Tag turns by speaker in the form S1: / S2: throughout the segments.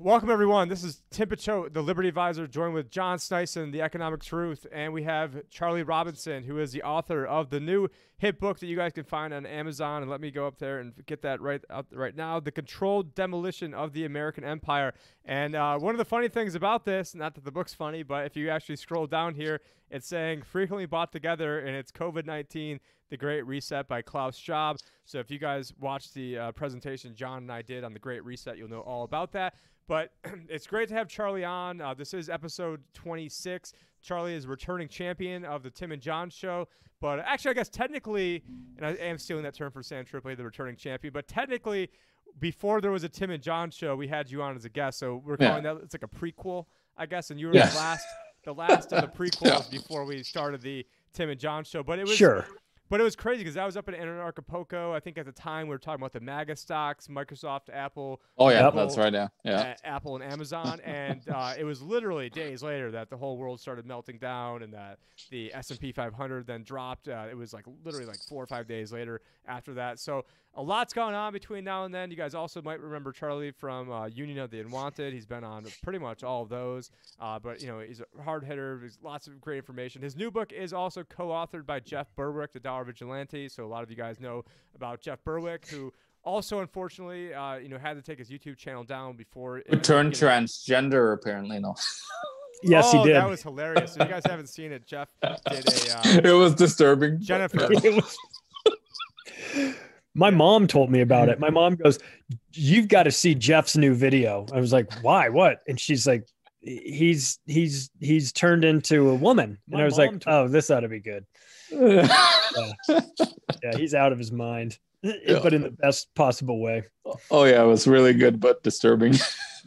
S1: welcome everyone. This is Tim Picciott, the Liberty Advisor, joined with John Sneisen, the Economic Truth, and we have Charlie Robinson, who is the author of the new hit book that you guys can find on Amazon. And let me go up there and get that right out right now: "The Controlled Demolition of the American Empire." And uh, one of the funny things about this, not that the book's funny, but if you actually scroll down here, it's saying frequently bought together, and it's COVID nineteen the Great Reset by Klaus Schwab. So if you guys watched the uh, presentation John and I did on the Great Reset, you'll know all about that. But it's great to have Charlie on. Uh, this is episode 26. Charlie is returning champion of the Tim and John show. But actually, I guess technically, and I am stealing that term from Sam Tripoli, the returning champion, but technically, before there was a Tim and John show, we had you on as a guest. So we're calling yeah. that it's like a prequel, I guess. And you were yeah. the last the last of the prequels yeah. before we started the Tim and John show. But it was
S2: sure.
S1: But it was crazy because I was up in Anarchapulco. I think at the time we were talking about the MAGA stocks, Microsoft, Apple.
S3: Oh yeah,
S1: Apple,
S3: that's right. Yeah, yeah.
S1: Apple and Amazon, and uh, it was literally days later that the whole world started melting down, and that the S and P 500 then dropped. Uh, it was like literally like four or five days later after that. So a lot's going on between now and then. You guys also might remember Charlie from uh, Union of the Unwanted. He's been on pretty much all of those. Uh, but you know, he's a hard hitter. There's lots of great information. His new book is also co-authored by Jeff Berwick, the Dollar Vigilante. So a lot of you guys know about Jeff Berwick, who also unfortunately, uh, you know, had to take his YouTube channel down before
S3: it turned transgender. Apparently, no.
S2: Yes,
S1: oh,
S2: he did.
S1: That was hilarious. If you guys haven't seen it, Jeff did a. Uh,
S3: it was disturbing.
S1: Jennifer.
S2: My mom told me about it. My mom goes, "You've got to see Jeff's new video." I was like, "Why? What?" And she's like, "He's he's he's turned into a woman." My and I was like, "Oh, this ought to be good." yeah. yeah, he's out of his mind, yeah. but in the best possible way.
S3: Oh yeah, it was really good but disturbing.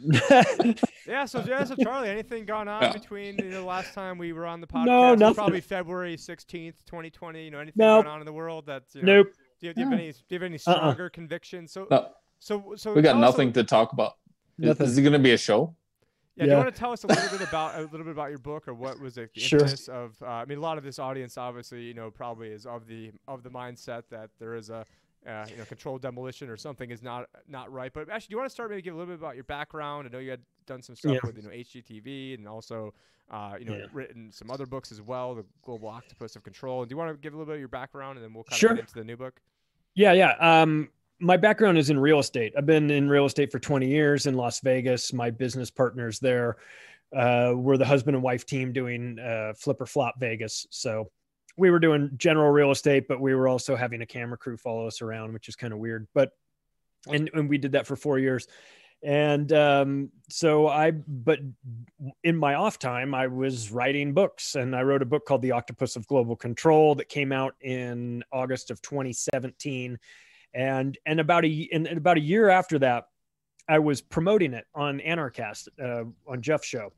S1: yeah, so yeah, so Charlie, anything gone on between you know, the last time we were on the podcast?
S2: No, nothing.
S1: Probably February sixteenth, twenty twenty. You know, anything nope. going on in the world that's you know,
S2: nope.
S1: Do you, do you have any? Do you have any uh-uh. stronger uh-uh. convictions? So,
S3: no.
S1: so, so
S3: we got nothing to talk about. Nothing. Is, is it going to be a show?
S1: Yeah, yeah, do you want to tell us a little bit about a little bit about your book, or what was the
S2: sure.
S1: impetus of? Uh, I mean, a lot of this audience, obviously, you know, probably is of the of the mindset that there is a uh, you know, controlled demolition or something is not not right. But actually, do you want to start maybe give a little bit about your background? I know you had done some stuff yeah. with you know HGTV and also uh, you know yeah. written some other books as well, the Global Octopus of Control. And do you want to give a little bit of your background, and then we'll kind
S2: sure.
S1: of get into the new book?
S2: Yeah, yeah. Um, my background is in real estate. I've been in real estate for 20 years in Las Vegas. My business partners there uh, were the husband and wife team doing uh, Flip or Flop Vegas. So we were doing general real estate, but we were also having a camera crew follow us around, which is kind of weird. But and, and we did that for four years. And um, so I, but in my off time, I was writing books and I wrote a book called The Octopus of Global Control that came out in August of 2017. And, and about a, and about a year after that, I was promoting it on Anarchast, uh, on Jeff's show.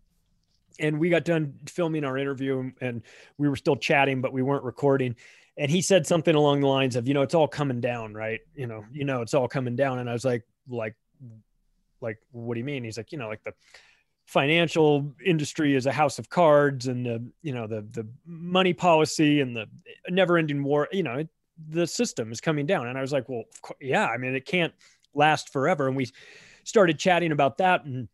S2: And we got done filming our interview and we were still chatting, but we weren't recording. And he said something along the lines of you know it's all coming down right? You know you know it's all coming down. And i was like like like what do you mean? He's like you know like the financial industry is a house of cards and the you know the the money policy and the never ending war you know it, the system is coming down. And i was like well yeah i mean it can't last forever. And we started chatting about that and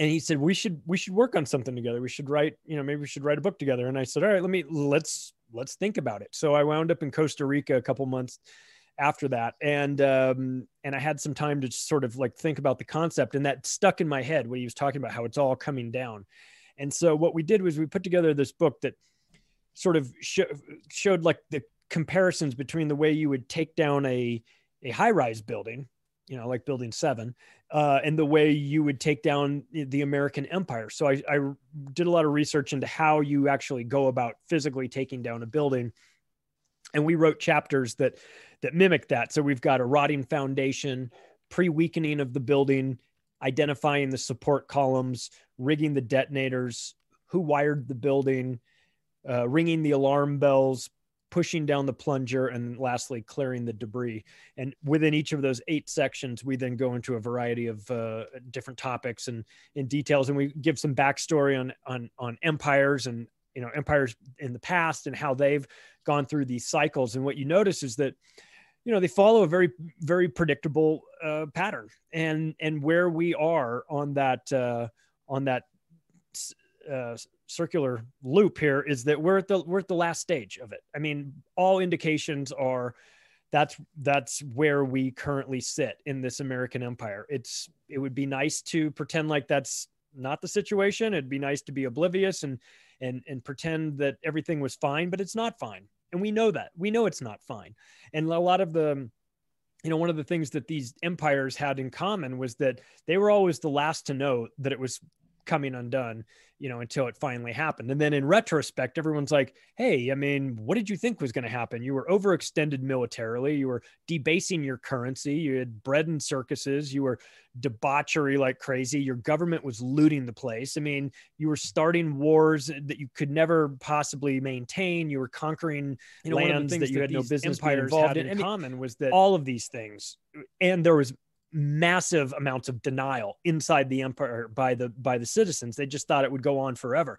S2: and he said we should we should work on something together. We should write you know maybe we should write a book together. And i said all right let me let's let's think about it. So i wound up in costa rica a couple months after that and um, and i had some time to sort of like think about the concept and that stuck in my head when he was talking about how it's all coming down. And so what we did was we put together this book that sort of sh- showed like the comparisons between the way you would take down a a high rise building you know like building seven uh, and the way you would take down the american empire so I, I did a lot of research into how you actually go about physically taking down a building and we wrote chapters that that mimic that. So we've got a rotting foundation, pre-weakening of the building, identifying the support columns, rigging the detonators, who wired the building, uh, ringing the alarm bells, pushing down the plunger, and lastly clearing the debris. And within each of those eight sections, we then go into a variety of uh, different topics and in details, and we give some backstory on on on empires and you know empires in the past and how they've gone through these cycles. And what you notice is that you know they follow a very very predictable uh, pattern and and where we are on that uh, on that uh, circular loop here is that we're at the we're at the last stage of it. I mean all indications are that's that's where we currently sit in this american empire. It's it would be nice to pretend like that's not the situation. It'd be nice to be oblivious and and and pretend that everything was fine but it's not fine. And we know that. We know it's not fine. And a lot of the you know one of the things that these empires had in common was that they were always the last to know that it was coming undone you know, until it finally happened. And then in retrospect, everyone's like, hey, I mean, what did you think was going to happen? You were overextended militarily. You were debasing your currency. You had bread and circuses. You were debauchery like crazy. Your government was looting the place. I mean, you were starting wars that you could never possibly maintain. You were conquering you know, lands that you that had no business involved in. in common was that all of these things, and there was massive amounts of denial inside the empire by the by the citizens. They just thought it would go on forever.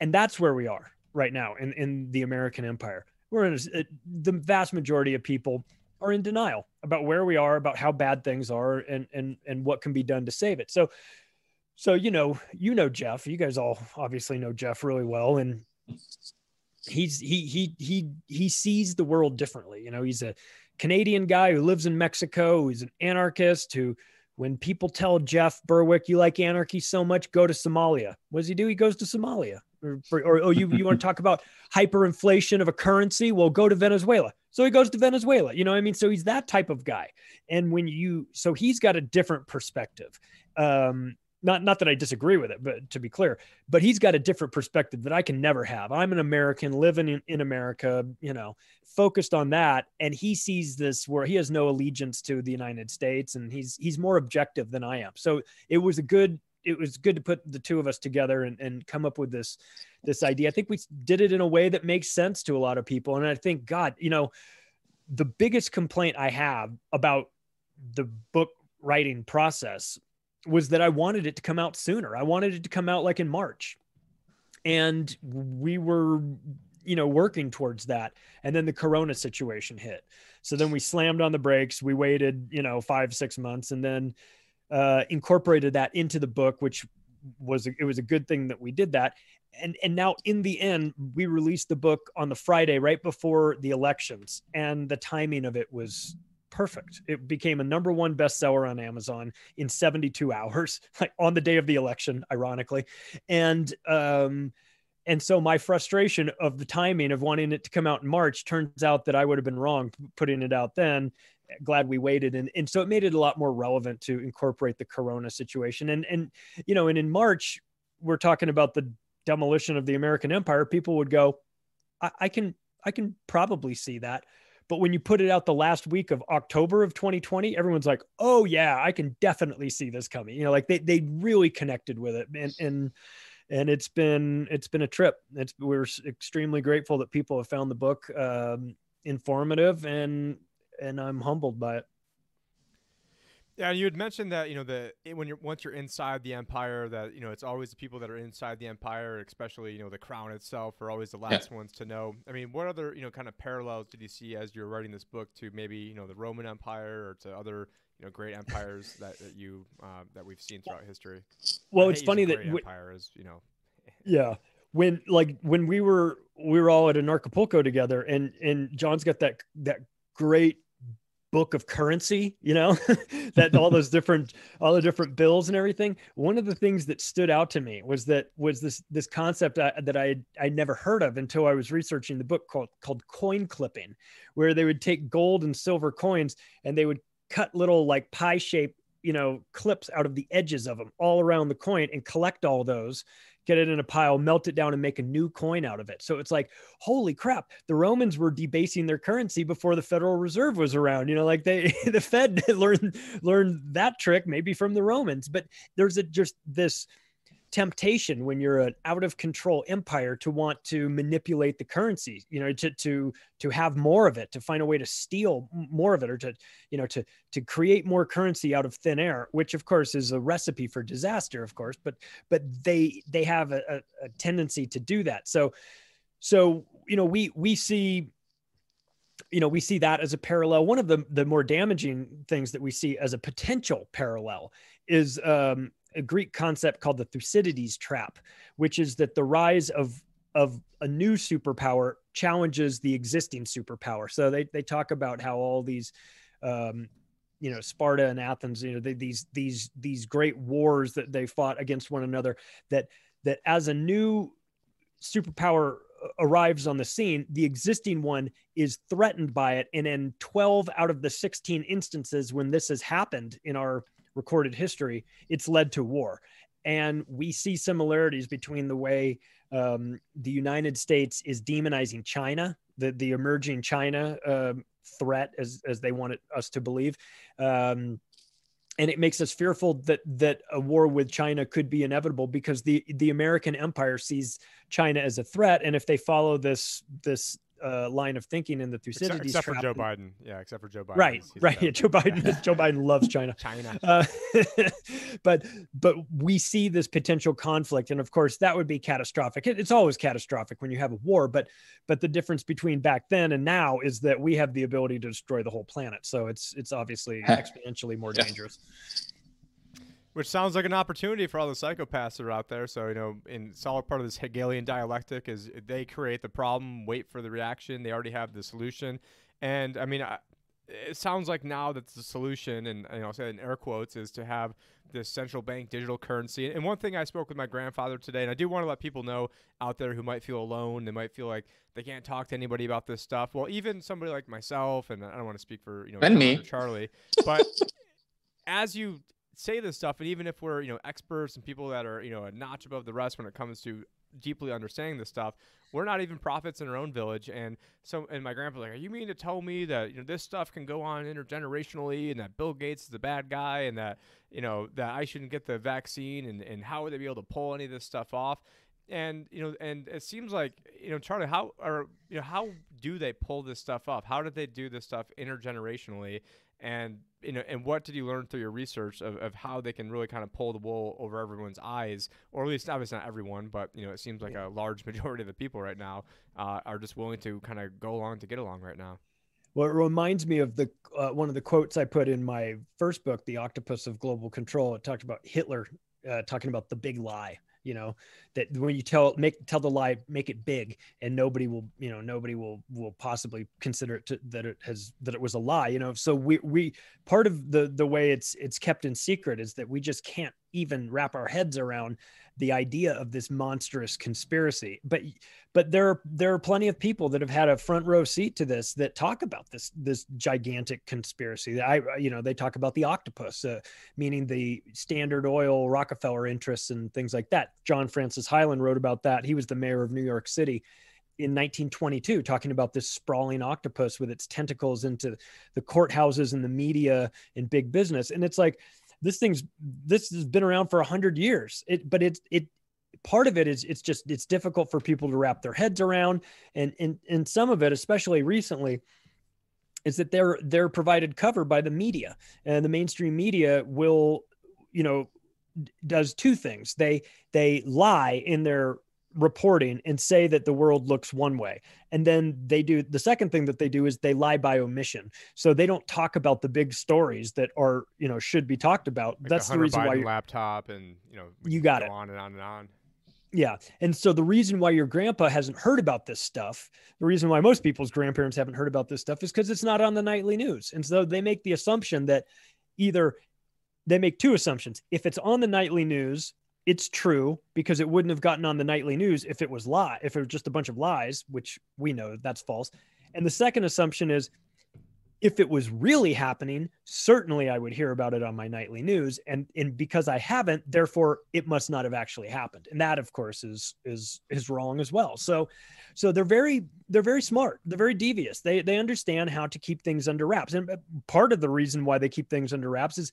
S2: And that's where we are right now in in the american empire. We're in a, uh, the vast majority of people are in denial about where we are about how bad things are and and and what can be done to save it. So so you know you know jeff. You guys all obviously know jeff really well. And he's he he he he sees the world differently. You know he's a Canadian guy who lives in Mexico, who's an anarchist who when people tell Jeff Berwick, you like anarchy so much, go to Somalia. What does he do? He goes to Somalia. Or, or, or oh, you, you want to talk about hyperinflation of a currency? Well, go to Venezuela. So he goes to Venezuela. You know, what I mean, so he's that type of guy. And when you, so he's got a different perspective. Um, not not that I disagree with it, but to be clear, but he's got a different perspective that I can never have. I'm an American living in, in America, you know, focused on that. And he sees this where he has no allegiance to the United States and he's he's more objective than I am. So it was a good it was good to put the two of us together and, and come up with this this idea. I think we did it in a way that makes sense to a lot of people. And I think, God, you know, the biggest complaint I have about the book writing process was that I wanted it to come out sooner. I wanted it to come out like in March. And we were, you know, working towards that. And then the corona situation hit. So then we slammed on the brakes. We waited, you know, five, six months and then uh, incorporated that into the book, which was, it was a good thing that we did that. And, and now in the end, we released the book on the Friday right before the elections. And the timing of it was perfect. It became a number one bestseller on Amazon in 72 hours, like on the day of the election, ironically. And um, and so my frustration of the timing of wanting it to come out in March turns out that I would have been wrong putting it out then. Glad we waited, and and so it made it a lot more relevant to incorporate the Corona situation. And and you know, and in March we're talking about the demolition of the American Empire. People would go, I, I can I can probably see that but when you put it out the last week of October of 2020, everyone's like, "Oh yeah, I can definitely see this coming." You know, like they they really connected with it, and and and it's been it's been a trip. It's we're extremely grateful that people have found the book um, informative, and and I'm humbled by it.
S1: Yeah, you had mentioned that you know the when you're once you're inside the empire, that you know it's always the people that are inside the empire, especially you know the crown itself, are always the last yeah. ones to know. I mean, what other you know kind of parallels did you see as you're writing this book to maybe you know the Roman Empire or to other you know great empires that, that you uh, that we've seen throughout history?
S2: Well, it's funny that
S1: w- empire is you know.
S2: Yeah, when like when we were we were all at Anarchapulco together, and and John's got that that great book of currency you know that all those different all the different bills and everything. One of the things that stood out to me was that was this this concept I, that i i never heard of until i was researching the book called called coin clipping where they would take gold and silver coins and they would cut little like pie shape you know clips out of the edges of them all around the coin and collect all those get it in a pile, melt it down, and make a new coin out of it. So it's like, holy crap, the Romans were debasing their currency before the Federal Reserve was around. You know, like they, the Fed learned learned that trick maybe from the Romans. But there's a, just this temptation when you're an out of control empire to want to manipulate the currency you know to to to have more of it to find a way to steal more of it or to you know to to create more currency out of thin air which of course is a recipe for disaster of course but but they they have a, a tendency to do that so so you know we we see you know, we see that as a parallel. One of the the more damaging things that we see as a potential parallel is um, a Greek concept called the Thucydides trap, which is that the rise of of a new superpower challenges the existing superpower. So they they talk about how all these um, you know Sparta and Athens, you know, they, these these these great wars that they fought against one another that that as a new superpower arrives on the scene, the existing one is threatened by it. And in 12 out of the 16 instances when this has happened in our recorded history, it's led to war. And we see similarities between the way um, the United States is demonizing China, the, the emerging China uh, threat, as, as they want us to believe. Um, and it makes us fearful that that a war with China could be inevitable because the the American empire sees China as a threat, and if they follow this this uh, line of thinking in the Thucydides
S1: except, except for Joe Biden, yeah, except for Joe Biden,
S2: right, he's, he's right, yeah, Joe Biden, Joe Biden loves China,
S1: China,
S2: uh, but but we see this potential conflict, and of course that would be catastrophic. It, it's always catastrophic when you have a war, but but the difference between back then and now is that we have the ability to destroy the whole planet, so it's it's obviously exponentially more dangerous
S1: which sounds like an opportunity for all the psychopaths that are out there. So, you know, in solid part of this Hegelian dialectic is they create the problem, wait for the reaction. They already have the solution. And I mean, it sounds like now that the solution, and you know, say in air quotes, is to have this central bank digital currency. And one thing I spoke with my grandfather today, and I do want to let people know out there who might feel alone, they might feel like they can't talk to anybody about this stuff. Well, even somebody like myself, and I don't want to speak for you know
S3: and me,
S1: Charlie, but as you say this stuff, and even if we're you know experts and people that are you know a notch above the rest when it comes to deeply understanding this stuff, we're not even prophets in our own village. And so, and my grandpa's like, "Are you mean to tell me that you know this stuff can go on intergenerationally, and that Bill Gates is the bad guy, and that you know that I shouldn't get the vaccine, and and how would they be able to pull any of this stuff off?" and you know and it seems like you know charlie how or you know how do they pull this stuff off how did they do this stuff intergenerationally and you know and what did you learn through your research of, of how they can really kind of pull the wool over everyone's eyes? Or at least obviously not everyone but you know it seems like a large majority of the people right now uh, are just willing to kind of go along to get along right now.
S2: Well it reminds me of the uh, one of the quotes i put in my first book the octopus of global control. It talked about hitler uh, talking about the big lie you know that when you tell make tell the lie make it big and nobody will you know nobody will will possibly consider it to, that it has that it was a lie you know? So we we part of the the way it's it's kept in secret is that we just can't even wrap our heads around the idea of this monstrous conspiracy. But but there are there are plenty of people that have had a front row seat to this that talk about this this gigantic conspiracy. I you know they talk about the octopus, uh, meaning the Standard Oil, Rockefeller interests, and things like that. John Francis Hylan wrote about that. He was the mayor of New York City in 1922 talking about this sprawling octopus with its tentacles into the courthouses and the media and big business and it's like this thing's this has been around for a hundred years. It, but it's it part of it is it's just it's difficult for people to wrap their heads around, and and and some of it, especially recently, is that they're they're provided cover by the media, and the mainstream media will, you know, does two things. They they lie in their reporting and say that the world looks one way. And then they do the second thing that they do is they lie by omission. So they don't talk about the big stories that are you know should be talked about.
S1: Like
S2: that's
S1: the,
S2: the reason why
S1: laptop and you know
S2: you got
S1: it.
S2: on
S1: and on and on.
S2: Yeah. And so the reason why your grandpa hasn't heard about this stuff the reason why most people's grandparents haven't heard about this stuff is because it's not on the nightly news. And so they make the assumption that either they make two assumptions. If it's on the nightly news it's true because it wouldn't have gotten on the nightly news if it was lie if it was just a bunch of lies which we know that's false. And the second assumption is if it was really happening certainly i would hear about it on my nightly news. And and because i haven't therefore it must not have actually happened. And that of course is is is wrong as well. So so they're very they're very smart. They're very devious. They they understand how to keep things under wraps. And uh, part of the reason why they keep things under wraps is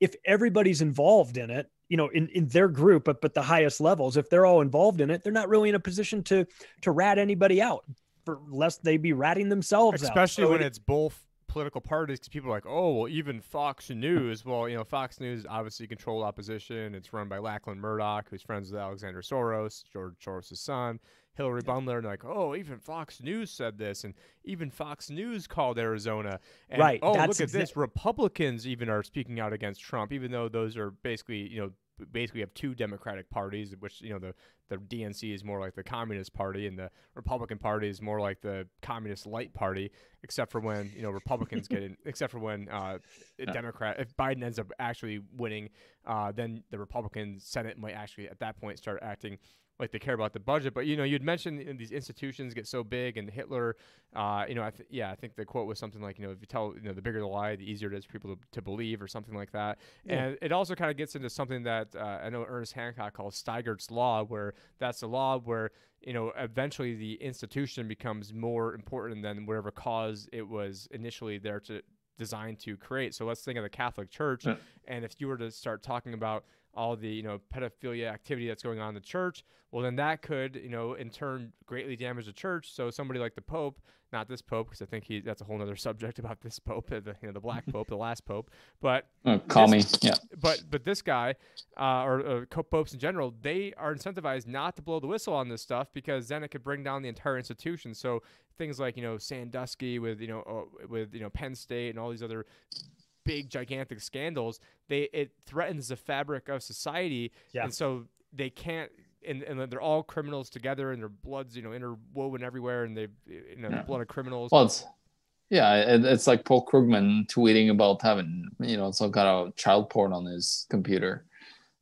S2: if everybody's involved in it you know in, in their group but but the highest levels if they're all involved in it they're not really in a position to to rat anybody out for lest they be ratting themselves
S1: especially
S2: out.
S1: So when it, it's both political parties because people are like oh well even fox news well you know fox news obviously controlled opposition it's run by lachlan murdoch who's friends with alexander soros george soros' son Hillary Bundler and like, oh, even Fox News said this, and even Fox News called Arizona. And,
S2: right.
S1: Oh, look at exa- this. Republicans even are speaking out against Trump, even though those are basically, you know, basically have two Democratic parties, which you know the the DNC is more like the Communist Party, and the Republican Party is more like the Communist Light Party, except for when you know Republicans get in, except for when uh, a Democrat if Biden ends up actually winning, uh, then the Republican Senate might actually at that point start acting like they care about the budget. But you know, you'd mentioned these institutions get so big, and Hitler, uh, you know, I th- yeah, I think the quote was something like, you know, if you tell, you know, the bigger the lie, the easier it is for people to, to believe, or something like that. Yeah. And it also kind of gets into something that uh, I know Ernest Hancock calls Steigert's law, where that's a law where you know eventually the institution becomes more important than whatever cause it was initially there to designed to create. So let's think of the Catholic Church, yeah. and if you were to start talking about all the you know pedophilia activity that's going on in the church well then that could you know in turn greatly damage the church. So somebody like the pope not this pope because i think he that's a whole other subject about this pope the you know the black pope the last pope but
S3: oh, call
S1: this,
S3: me. Yeah.
S1: but but this guy uh, or uh, popes in general they are incentivized not to blow the whistle on this stuff because then it could bring down the entire institution. So things like you know sandusky with you know uh, with you know penn state and all these other big gigantic scandals they it threatens the fabric of society yeah. and so they can't and, and they're all criminals together and their blood's you know interwoven everywhere and they you know yeah. blood of criminals
S3: well it's yeah it, it's like paul krugman tweeting about having you know some kind of child porn on his computer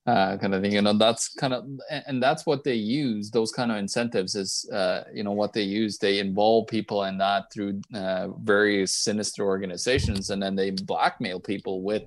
S3: uh, kind of thing. You know, that's kind of, and that's what they use. Those kind of incentives is, uh, you know, what they use. They involve people in that through uh, various sinister organizations, and then they blackmail people with,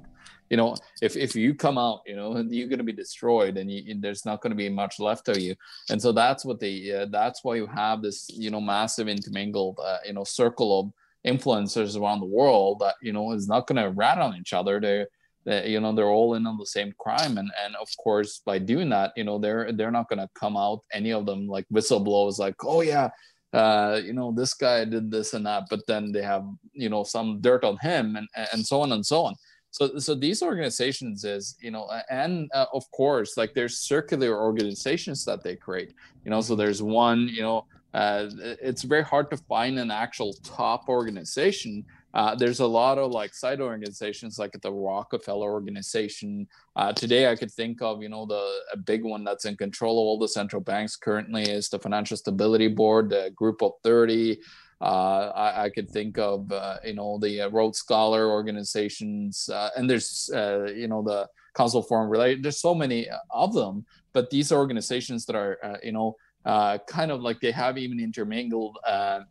S3: you know, if if you come out, you know, you're going to be destroyed, and, you, and there's not going to be much left of you. And so that's what they. Uh, that's why you have this, you know, massive intermingled, uh, you know, circle of influencers around the world that you know is not going to rat on each other. They're that you know they're all in on the same crime. And and of course by doing that you know they're they're not going to come out any of them like whistleblowers like oh yeah uh, you know this guy did this and that but then they have you know some dirt on him and and so on and so on. So so these organizations is you know and uh, of course like there's circular organizations that they create you know so there's one you know uh, it's very hard to find an actual top organization uh, there's a lot of like side organizations like the Rockefeller organization. Uh, today, I could think of, you know, the a big one that's in control of all the central banks currently is the Financial Stability Board, the Group of 30. Uh, I, I, could think of, uh, you know, the uh, Rhodes Scholar organizations, uh, and there's, you know, the Council Forum Related. There's so many of them, but these organizations that are, you know, kind of like they have even intermingled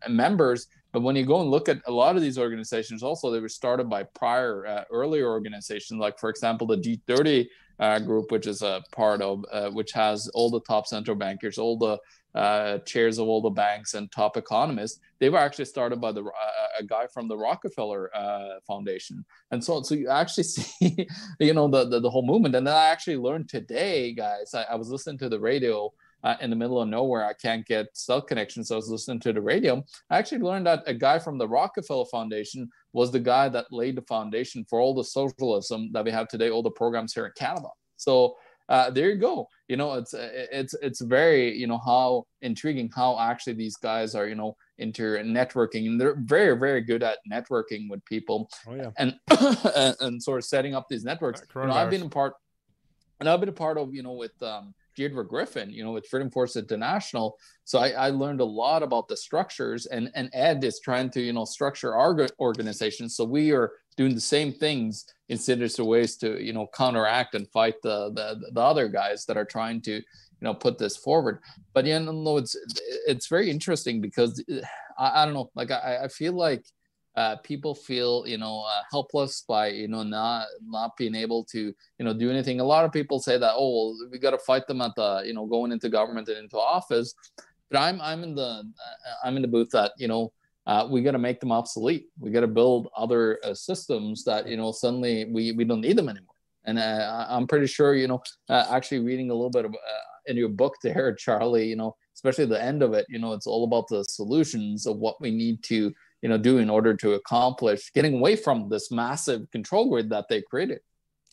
S3: members but when you go and look at a lot of these organizations, also they were started by prior uh, earlier organizations, like for example the G30 uh, group, which is a part of, uh, which has all the top central bankers, all the uh, chairs of all the banks and top economists. They were actually started by the uh, a guy from the Rockefeller uh, Foundation, and so so you actually see, you know, the, the, the whole movement. And then I actually learned today, guys. I, I was listening to the radio uh, in the middle of nowhere. I can't get cell connection. So I was listening to the radio. I actually learned that a guy from the Rockefeller Foundation was the guy that laid the foundation for all the socialism that we have today, all the programs here in Canada. So uh, there you go. You know, it's it's it's very you know how intriguing how actually these guys are you know into networking and they're very very good at networking with people.
S1: Oh yeah.
S3: And and, and sort of setting up these networks. You know, I've been a part, and I've been a part of you know with um, G. Edward Griffin, you know, with Freedom Force International. So I, I, learned a lot about the structures, and and Ed is trying to you know structure our organization. So we are doing the same things in sinister ways to you know counteract and fight the the, the other guys that are trying to you know put this forward. But yeah, no, it's it's very interesting because uh, I, I don't know, like I, I feel like uh, people feel you know uh, helpless by you know not not being able to you know do anything. A lot of people say that oh well, we got to fight them at the you know going into government and into office. But i'm i'm in the uh, i'm in the booth that you know uh, we got to make them obsolete. We got to build other uh, systems that you know suddenly we we don't need them anymore. And uh, i'm pretty sure you know actually reading a little bit of in your book there charlie you know especially the end of it you know it's all about the solutions of what we need to you know do in order to accomplish getting away from this massive control grid that they created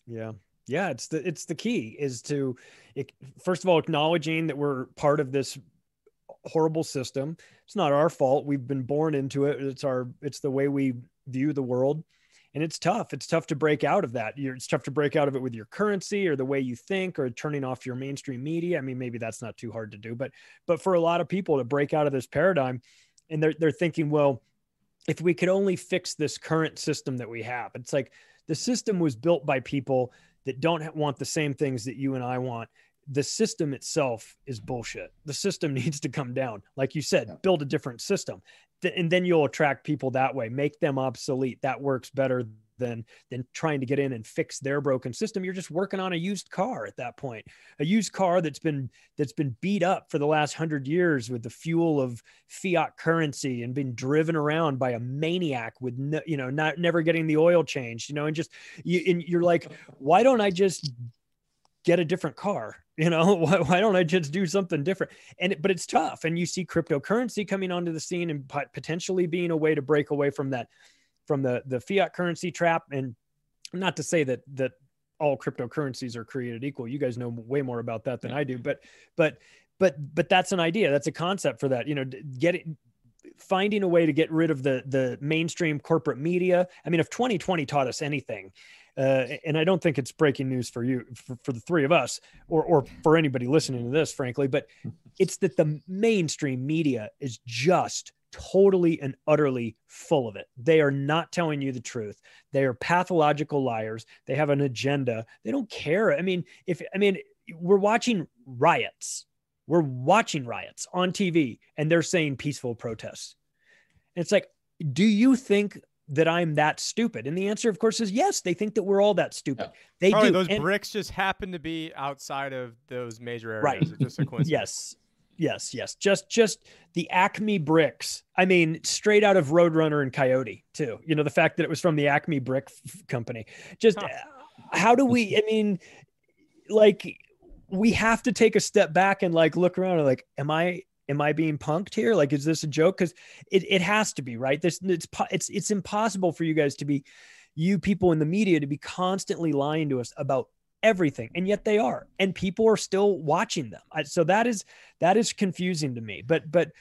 S2: yeah yeah it's the it's the key is to it, first of all acknowledging that we're part of this horrible system. It's not our fault. We've been born into it. It's our it's the way we view the world. And it's tough. It's tough to break out of that. You're, it's tough to break out of it with your currency or the way you think or turning off your mainstream media. I mean, maybe that's not too hard to do, but but for a lot of people to break out of this paradigm, and they're they're thinking, well, if we could only fix this current system that we have, it's like the system was built by people that don't want the same things that you and I want the system itself is bullshit. The system needs to come down. Like you said, build a different system. and then you'll attract people that way, make them obsolete. That works better than than trying to get in and fix their broken system. You're just working on a used car at that point. A used car that's been that's been beat up for the last 100 years with the fuel of fiat currency and been driven around by a maniac with no, you know, not never getting the oil changed, you know, and just you and you're like, why don't I just get a different car you know why, why don't i just do something different and but it's tough and you see cryptocurrency coming onto the scene and potentially being a way to break away from that from the the fiat currency trap. And not to say that that all cryptocurrencies are created equal. You guys know way more about that than i do but but but but that's an idea. That's a concept for that you know getting finding a way to get rid of the the mainstream corporate media. I mean if 2020 taught us anything uh, and I don't think it's breaking news for you, for, for the three of us, or or for anybody listening to this, frankly. But it's that the mainstream media is just totally and utterly full of it. They are not telling you the truth. They are pathological liars. They have an agenda. They don't care. I mean, if I mean, we're watching riots. We're watching riots on TV, and they're saying peaceful protests. And it's like, do you think that I'm that stupid? And the answer, of course, is yes. They think that we're all that stupid. Yeah. They
S1: Probably
S2: do.
S1: Those
S2: and,
S1: bricks just happen to be outside of those major areas.
S2: Right.
S1: It's just a coincidence.
S2: yes. Yes. Yes. Just, just the Acme bricks. I mean, straight out of Roadrunner and Coyote, too. You know, the fact that it was from the Acme Brick f- Company. Just huh. Uh, how do we? I mean, like we have to take a step back and like look around and like, am I am I being punked here? Like, is this a joke? Because it, it has to be right. This it's it's it's impossible for you guys to be, you people in the media to be constantly lying to us about everything, and yet they are, and people are still watching them. I, so that is that is confusing to me. But but.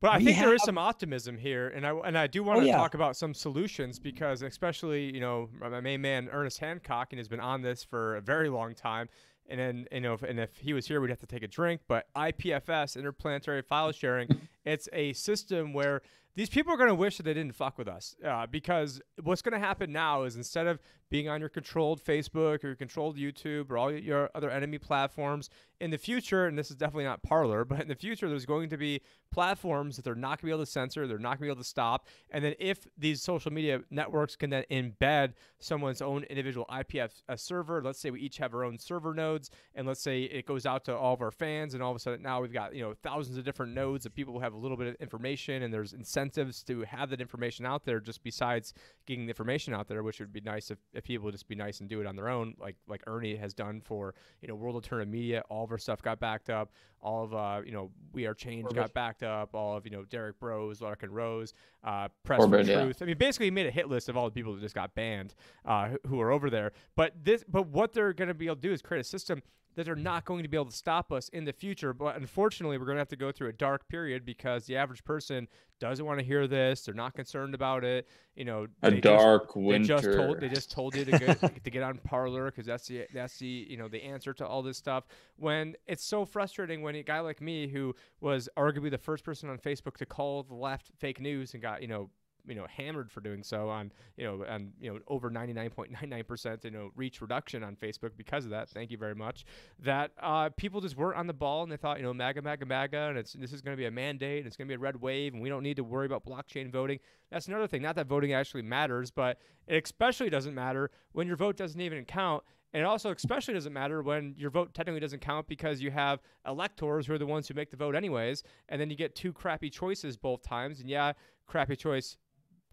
S1: But I think have, there is some optimism here, and I and I do want oh, to yeah. talk about some solutions because, especially you know, my main man Ernest Hancock, and has been on this for a very long time, and then you know, if, and if he was here, we'd have to take a drink. But IPFS, interplanetary file sharing, it's a system where these people are going to wish that they didn't fuck with us uh, because what's going to happen now is instead of being on your controlled Facebook or your controlled YouTube or all your other enemy platforms. In the future, and this is definitely not Parler, but in the future, there's going to be platforms that they're not going to be able to censor, they're not going to be able to stop. And then if these social media networks can then embed someone's own individual IPF server, let's say we each have our own server nodes, and let's say it goes out to all of our fans, and all of a sudden now we've got you know thousands of different nodes of people who have a little bit of information, and there's incentives to have that information out there just besides getting the information out there, which would be nice if if people just be nice and do it on their own, like like Ernie has done for you know World Alternative Media. All of our stuff got backed up. All of uh, you know We Are Change got backed up. All of you know Derrick Broze, Lark and Rose, uh, Press Orbit, for Truth. Yeah. I mean, basically, he made a hit list of all the people that just got banned uh, who are over there. But this, but what they're going to be able to do is create a system that they're not going to be able to stop us in the future. But unfortunately, we're going to have to go through a dark period because the average person doesn't want to hear this. They're not concerned about it. You know,
S3: a dark
S1: just,
S3: winter.
S1: They just told they just told you to get to get on Parler because that's the that's the you know the answer to all this stuff. When it's so frustrating when a guy like me who was arguably the first person on Facebook to call the left fake news and got you know you know hammered for doing so on you know and you know over 99.99% you know reach reduction on Facebook because of that. Thank you very much. That uh, people just weren't on the ball and they thought you know MAGA MAGA MAGA and it's this is going to be a mandate and it's going to be a red wave and we don't need to worry about blockchain voting. That's another thing. Not that voting actually matters, but it especially doesn't matter when your vote doesn't even count. And it also especially doesn't matter when your vote technically doesn't count because you have electors who are the ones who make the vote anyways, and then you get two crappy choices both times. And yeah, crappy choice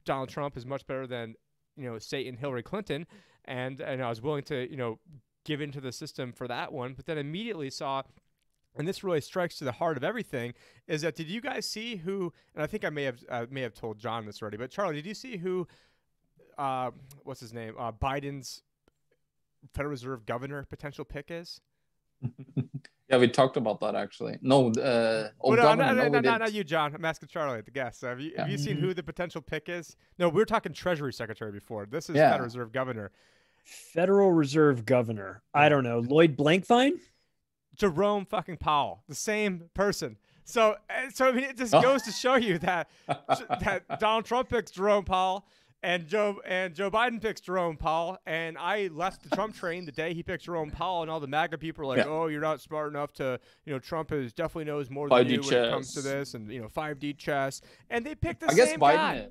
S1: Donald Trump is much better than you know Satan Hillary Clinton, and and I was willing to you know give into the system for that one, but then immediately saw. And this really strikes to the heart of everything. Is that did you guys see who? And I think I may have uh, may have told John this already, but Charlie, did you see who? Uh, what's his name? Uh, Biden's Federal Reserve governor potential pick is?
S3: Yeah, Yeah, we talked about that actually. No, uh,
S1: Well,
S3: old
S1: no, no,
S3: no,
S1: no, no,
S3: didn't.
S1: you, John. I'm asking Charlie, the guest. Have you have you seen who the potential pick is? No, we were talking Treasury Secretary before. This is
S3: Yeah.
S1: Federal Reserve Governor
S2: Federal Reserve Governor. I don't know. Lloyd Blankfein?
S1: Jerome fucking Powell, the same person. So, uh, so I mean, it just
S3: Oh.
S1: goes to show you that that Donald Trump picks Jerome Powell, and Joe and Joe Biden picks Jerome Powell, and I left the Trump train the day he picked Jerome Powell, and all the MAGA people are like,
S3: Yeah.
S1: "Oh, you're not smart enough to, you know, Trump is definitely knows more than
S3: 5D
S1: you when it comes to this, and you know, 5D chess." And they picked the
S3: I guess
S1: same
S3: Biden.
S1: guy.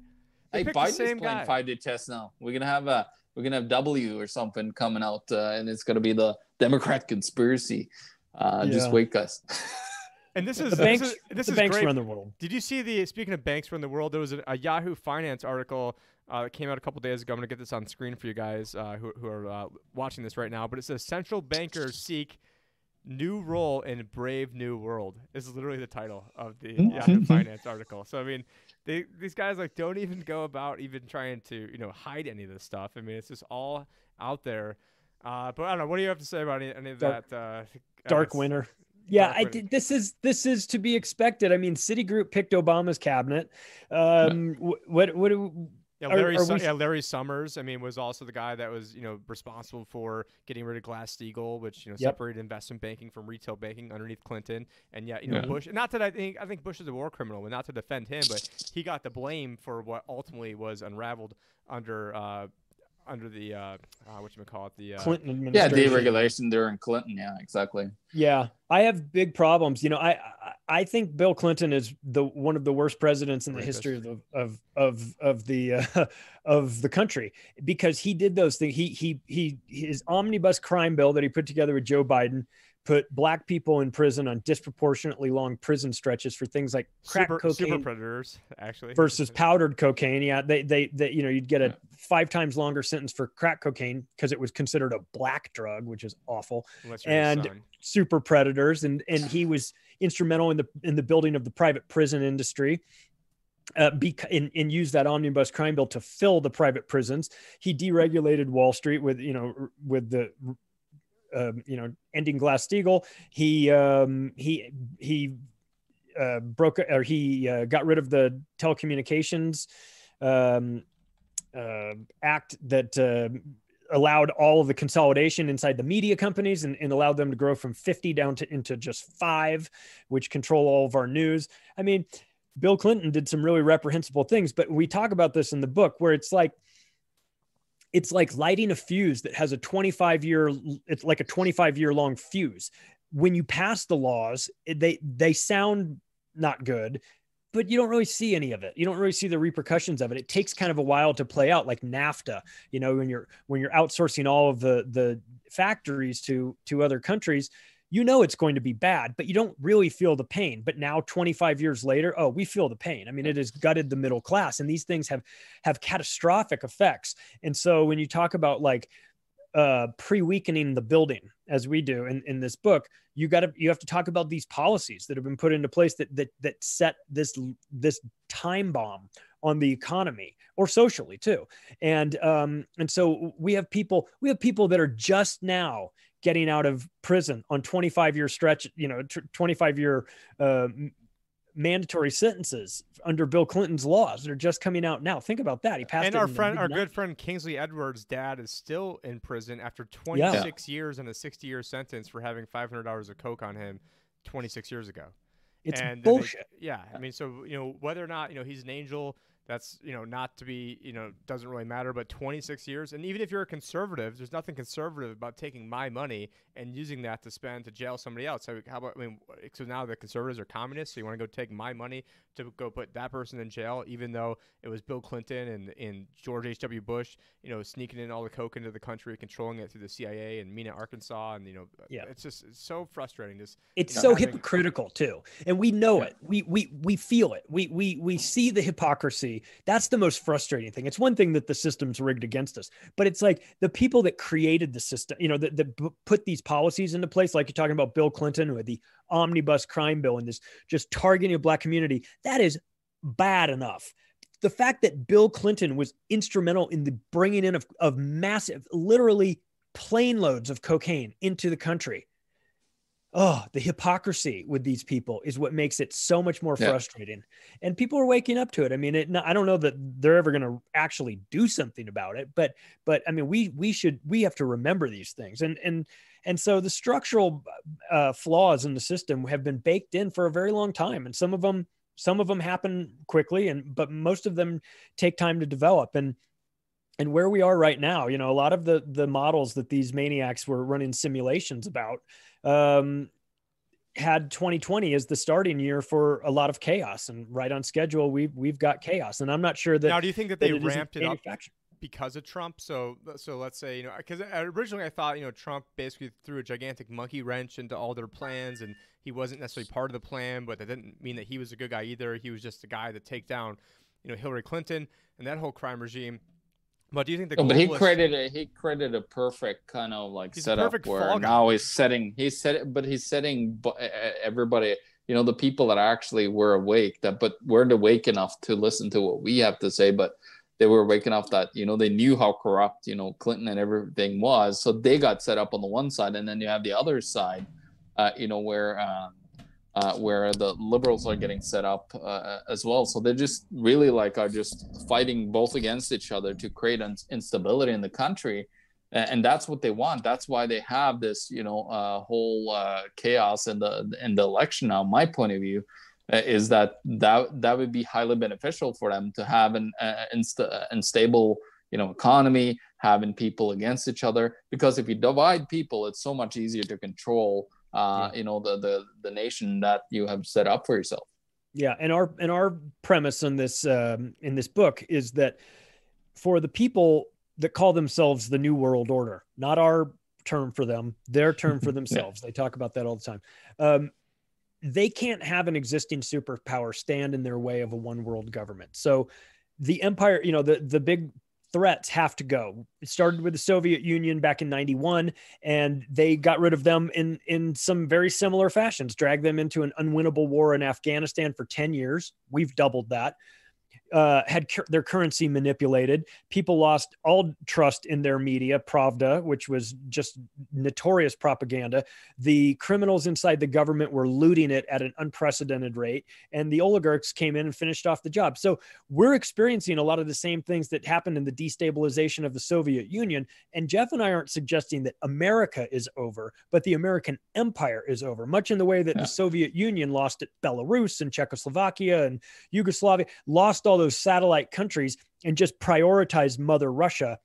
S1: They
S3: Hey,
S1: picked the
S3: Biden
S1: same
S3: playing
S1: guy.
S3: five D chess now. We're gonna have a we're gonna have W or something coming out, uh, and it's gonna be the Democrat conspiracy. Uh, Just
S2: Yeah.
S3: wait, guys.
S1: And this is
S2: The
S1: this is, this
S2: the
S1: is
S2: banks
S1: great.
S2: run the world.
S1: Did you see the speaking of banks from the world? There was a, a Yahoo Finance article uh, that came out a couple days ago. I'm gonna get this on screen for you guys uh, who, who are uh, watching this right now. But it says central bankers seek new role in brave new world. This is literally the title of the Yahoo Finance article. So I mean, they, these guys like don't even go about even trying to you know hide any of this stuff. I mean, it's just all out there. Uh, but I don't know. What do you have to say about any, any of
S2: Dark-
S1: that? Uh,
S2: Dark
S1: guess-
S2: winter. Yeah, I did. This is this is to be expected. I mean, Citigroup picked Obama's cabinet. Um, wh- what what do
S1: Yeah, Larry.
S2: are
S1: Su-
S2: we-
S1: yeah, Larry Summers. I mean, was also the guy that was you know responsible for getting rid of Glass Steagall, which you know
S2: Yep.
S1: separated investment banking from retail banking underneath Clinton. And yet, you know,
S3: Yeah.
S1: Bush. Not that I think I think Bush is a war criminal, but not to defend him, but he got the blame for what ultimately was unraveled under uh, under the uh, uh, what you call it the uh,
S2: Clinton
S3: yeah,
S2: administration?
S3: deregulation during Clinton. Yeah, exactly.
S2: Yeah, I have big problems. You know, I I, I think Bill Clinton is the one of the worst presidents in the
S1: Rapist.
S2: history of the of of of the uh, of the country because he did those things. He he he his omnibus crime bill that he put together with Joe Biden put black people in prison on disproportionately long prison stretches for things like crack
S1: super,
S2: cocaine
S1: super predators actually.
S2: versus powdered cocaine. Yeah, they they they you know you'd get a
S3: Yeah.
S2: five times longer sentence for crack cocaine because it was considered a black drug, which is awful.
S1: Unless you're his
S2: and- super predators. And and he was instrumental in the in the building of the private prison industry uh, bec- and, and used that omnibus crime bill to fill the private prisons. He deregulated wall street with you know with the um, you know ending glass steagall he um he he uh, broke or he uh, got rid of the telecommunications um, uh, act that uh, allowed all of the consolidation inside the media companies and, and allowed them to grow from 50 down to into just five, which control all of our news. I mean, Bill Clinton did some really reprehensible things, but we talk about this in the book where it's like it's like lighting a fuse that has a 25 year it's like a 25 year long fuse. When you pass the laws, they they sound not good, but you don't really see any of it. You don't really see the repercussions of it. It takes kind of a while to play out like NAFTA, you know, when you're when you're outsourcing all of the the factories to to other countries, you know it's going to be bad, but you don't really feel the pain. But now 25 years later, oh, we feel the pain. I mean, it has gutted the middle class and these things have have catastrophic effects. And so when you talk about like uh, pre-weakening the building as we do in, in this book you got to you have to talk about these policies that have been put into place that that that set this this time bomb on the economy or socially too and um and so we have people we have people that are just now getting out of prison on 25 year stretch you know 25 year uh, mandatory sentences under bill clinton's laws that are just coming out now. Think about that. He passed
S1: and our friend, our good friend Kingsley Edwards' dad is still in prison after 26 years and a 60-year sentence for having $500 of coke on him 26 years ago.
S2: it's
S1: and then they-
S2: bullshit.
S1: Yeah, I mean, so you know whether or not you know he's an angel, that's you know not to be you know doesn't really matter. But 26 years, and even if you're a conservative, there's nothing conservative about taking my money and using that to spend to jail somebody else. So how about I mean, so now the conservatives are communists. So you want to go take my money to go put that person in jail, even though it was Bill Clinton and and George H. W. Bush, you know, sneaking in all the coke into the country, controlling it through the CIA and Mena, Arkansas, and you know,
S2: Yeah.
S1: it's just it's so frustrating. Just
S2: it's
S1: you know,
S2: so
S1: having-
S2: hypocritical too and we know
S3: Yeah.
S2: it we we we feel it we we we see the hypocrisy that's the most frustrating thing. It's one thing that the system's rigged against us but it's like the people that created the system you know that, that put these policies into place like you're talking about bill clinton with the omnibus crime bill and this just targeting a black community that is bad enough. The fact that bill clinton was instrumental in the bringing in of, of massive literally plane loads of cocaine into the country oh, the hypocrisy with these people is what makes it so much more yeah. frustrating. And people are waking up to it. I mean, it, I don't know that they're ever going to actually do something about it, but, but I mean, we, we should, we have to remember these things. And, and, and so the structural uh, flaws in the system have been baked in for a very long time. And some of them, some of them happen quickly and, but most of them take time to develop. And, and where we are right now, you know, a lot of the, the models that these maniacs were running simulations about, um, had 2020 as the starting year for a lot of chaos and right on schedule we've we've got chaos. And i'm not sure that
S1: now do you think that they that it ramped it up because of trump? So so let's say you know because originally i thought you know trump basically threw a gigantic monkey wrench into all their plans and he wasn't necessarily part of the plan but that didn't mean that he was a good guy either. He was just a guy to take down you know hillary clinton and that whole crime regime but do you think the?
S3: But he created a he created a perfect kind of like setup where now he's setting he's set but he's setting everybody you know the people that actually were awake that but weren't awake enough to listen to what we have to say but they were awake enough that you know they knew how corrupt you know Clinton and everything was so they got set up on the one side and then you have the other side uh, you know where um, uh, where the liberals are getting set up uh, as well. So they're just really like are just fighting both against each other to create an instability in the country, and that's what they want. That's why they have this, you know, uh, whole uh, chaos in the in the election. Now, my point of view uh, is that that that would be highly beneficial for them to have an uh, insta- unstable, you know, economy, having people against each other. Because if you divide people, it's so much easier to control uh, yeah. you know the the the nation that you have set up for yourself
S2: yeah and our and our premise in this um, in this book is that for the people that call themselves the new world order not our term for them their term for themselves yeah. they talk about that all the time um, they can't have an existing superpower stand in their way of a one world government so the empire you know the the big threats have to go. It started with the Soviet Union back in 91 and they got rid of them in in some very similar fashions, dragged them into an unwinnable war in Afghanistan for 10 years. We've doubled that uh, had cu- their currency manipulated. People lost all trust in their media, Pravda, which was just notorious propaganda. The criminals inside the government were looting it at an unprecedented rate, and the oligarchs came in and finished off the job. So we're experiencing a lot of the same things that happened in the destabilization of the Soviet Union. And Jeff and I aren't suggesting that America is over, but the American empire is over, much in the way that yeah. the Soviet Union lost at Belarus and Czechoslovakia and Yugoslavia, lost all all those satellite countries and just prioritize Mother Russia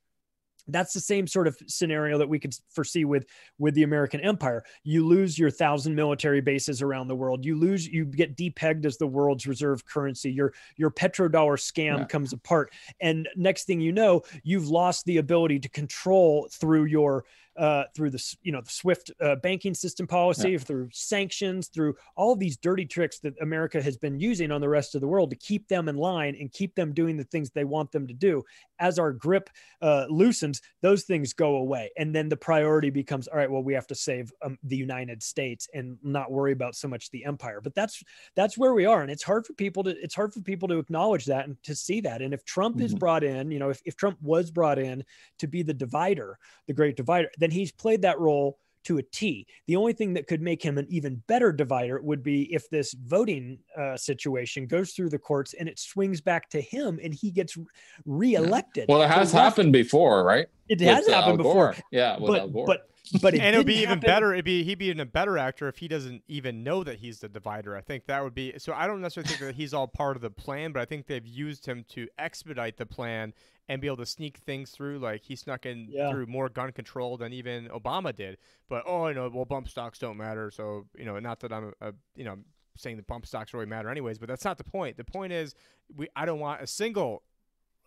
S2: that's the same sort of scenario that we could foresee with with the american empire. You lose your thousand military bases around the world. You lose you get depegged as the world's reserve currency. Your your petrodollar scam yeah. comes apart. And next thing you know you've lost the ability to control through your uh, through the you know the SWIFT uh, banking system policy, yeah. through sanctions, through all these dirty tricks that America has been using on the rest of the world to keep them in line and keep them doing the things they want them to do. As our grip uh, loosens, those things go away, and then the priority becomes all right. Well, we have to save um, the United States and not worry about so much the empire. But that's that's where we are, and it's hard for people to it's hard for people to acknowledge that and to see that. And if Trump mm-hmm. is brought in, you know, if if Trump was brought in to be the divider, the great divider, then he's played that role to a T. The only thing that could make him an even better divider would be if this voting uh, situation goes through the courts and it swings back to him and he gets reelected.
S3: Well, it has happened before, right?
S2: It has with, uh, happened before.
S3: Yeah,
S2: but, but but it
S1: and
S2: it'd
S1: be
S2: even
S1: happen. better. It'd be he'd be even a better actor if he doesn't even know that he's the divider. I think that would be so. I don't necessarily think that he's all part of the plan, but I think they've used him to expedite the plan and be able to sneak things through. Like he snuck in yeah. through more gun control than even Obama did. But oh, you know, well, bump stocks don't matter. So you know, not that I'm a, you know saying the bump stocks really matter anyways, but that's not the point. The point is, we I don't want a single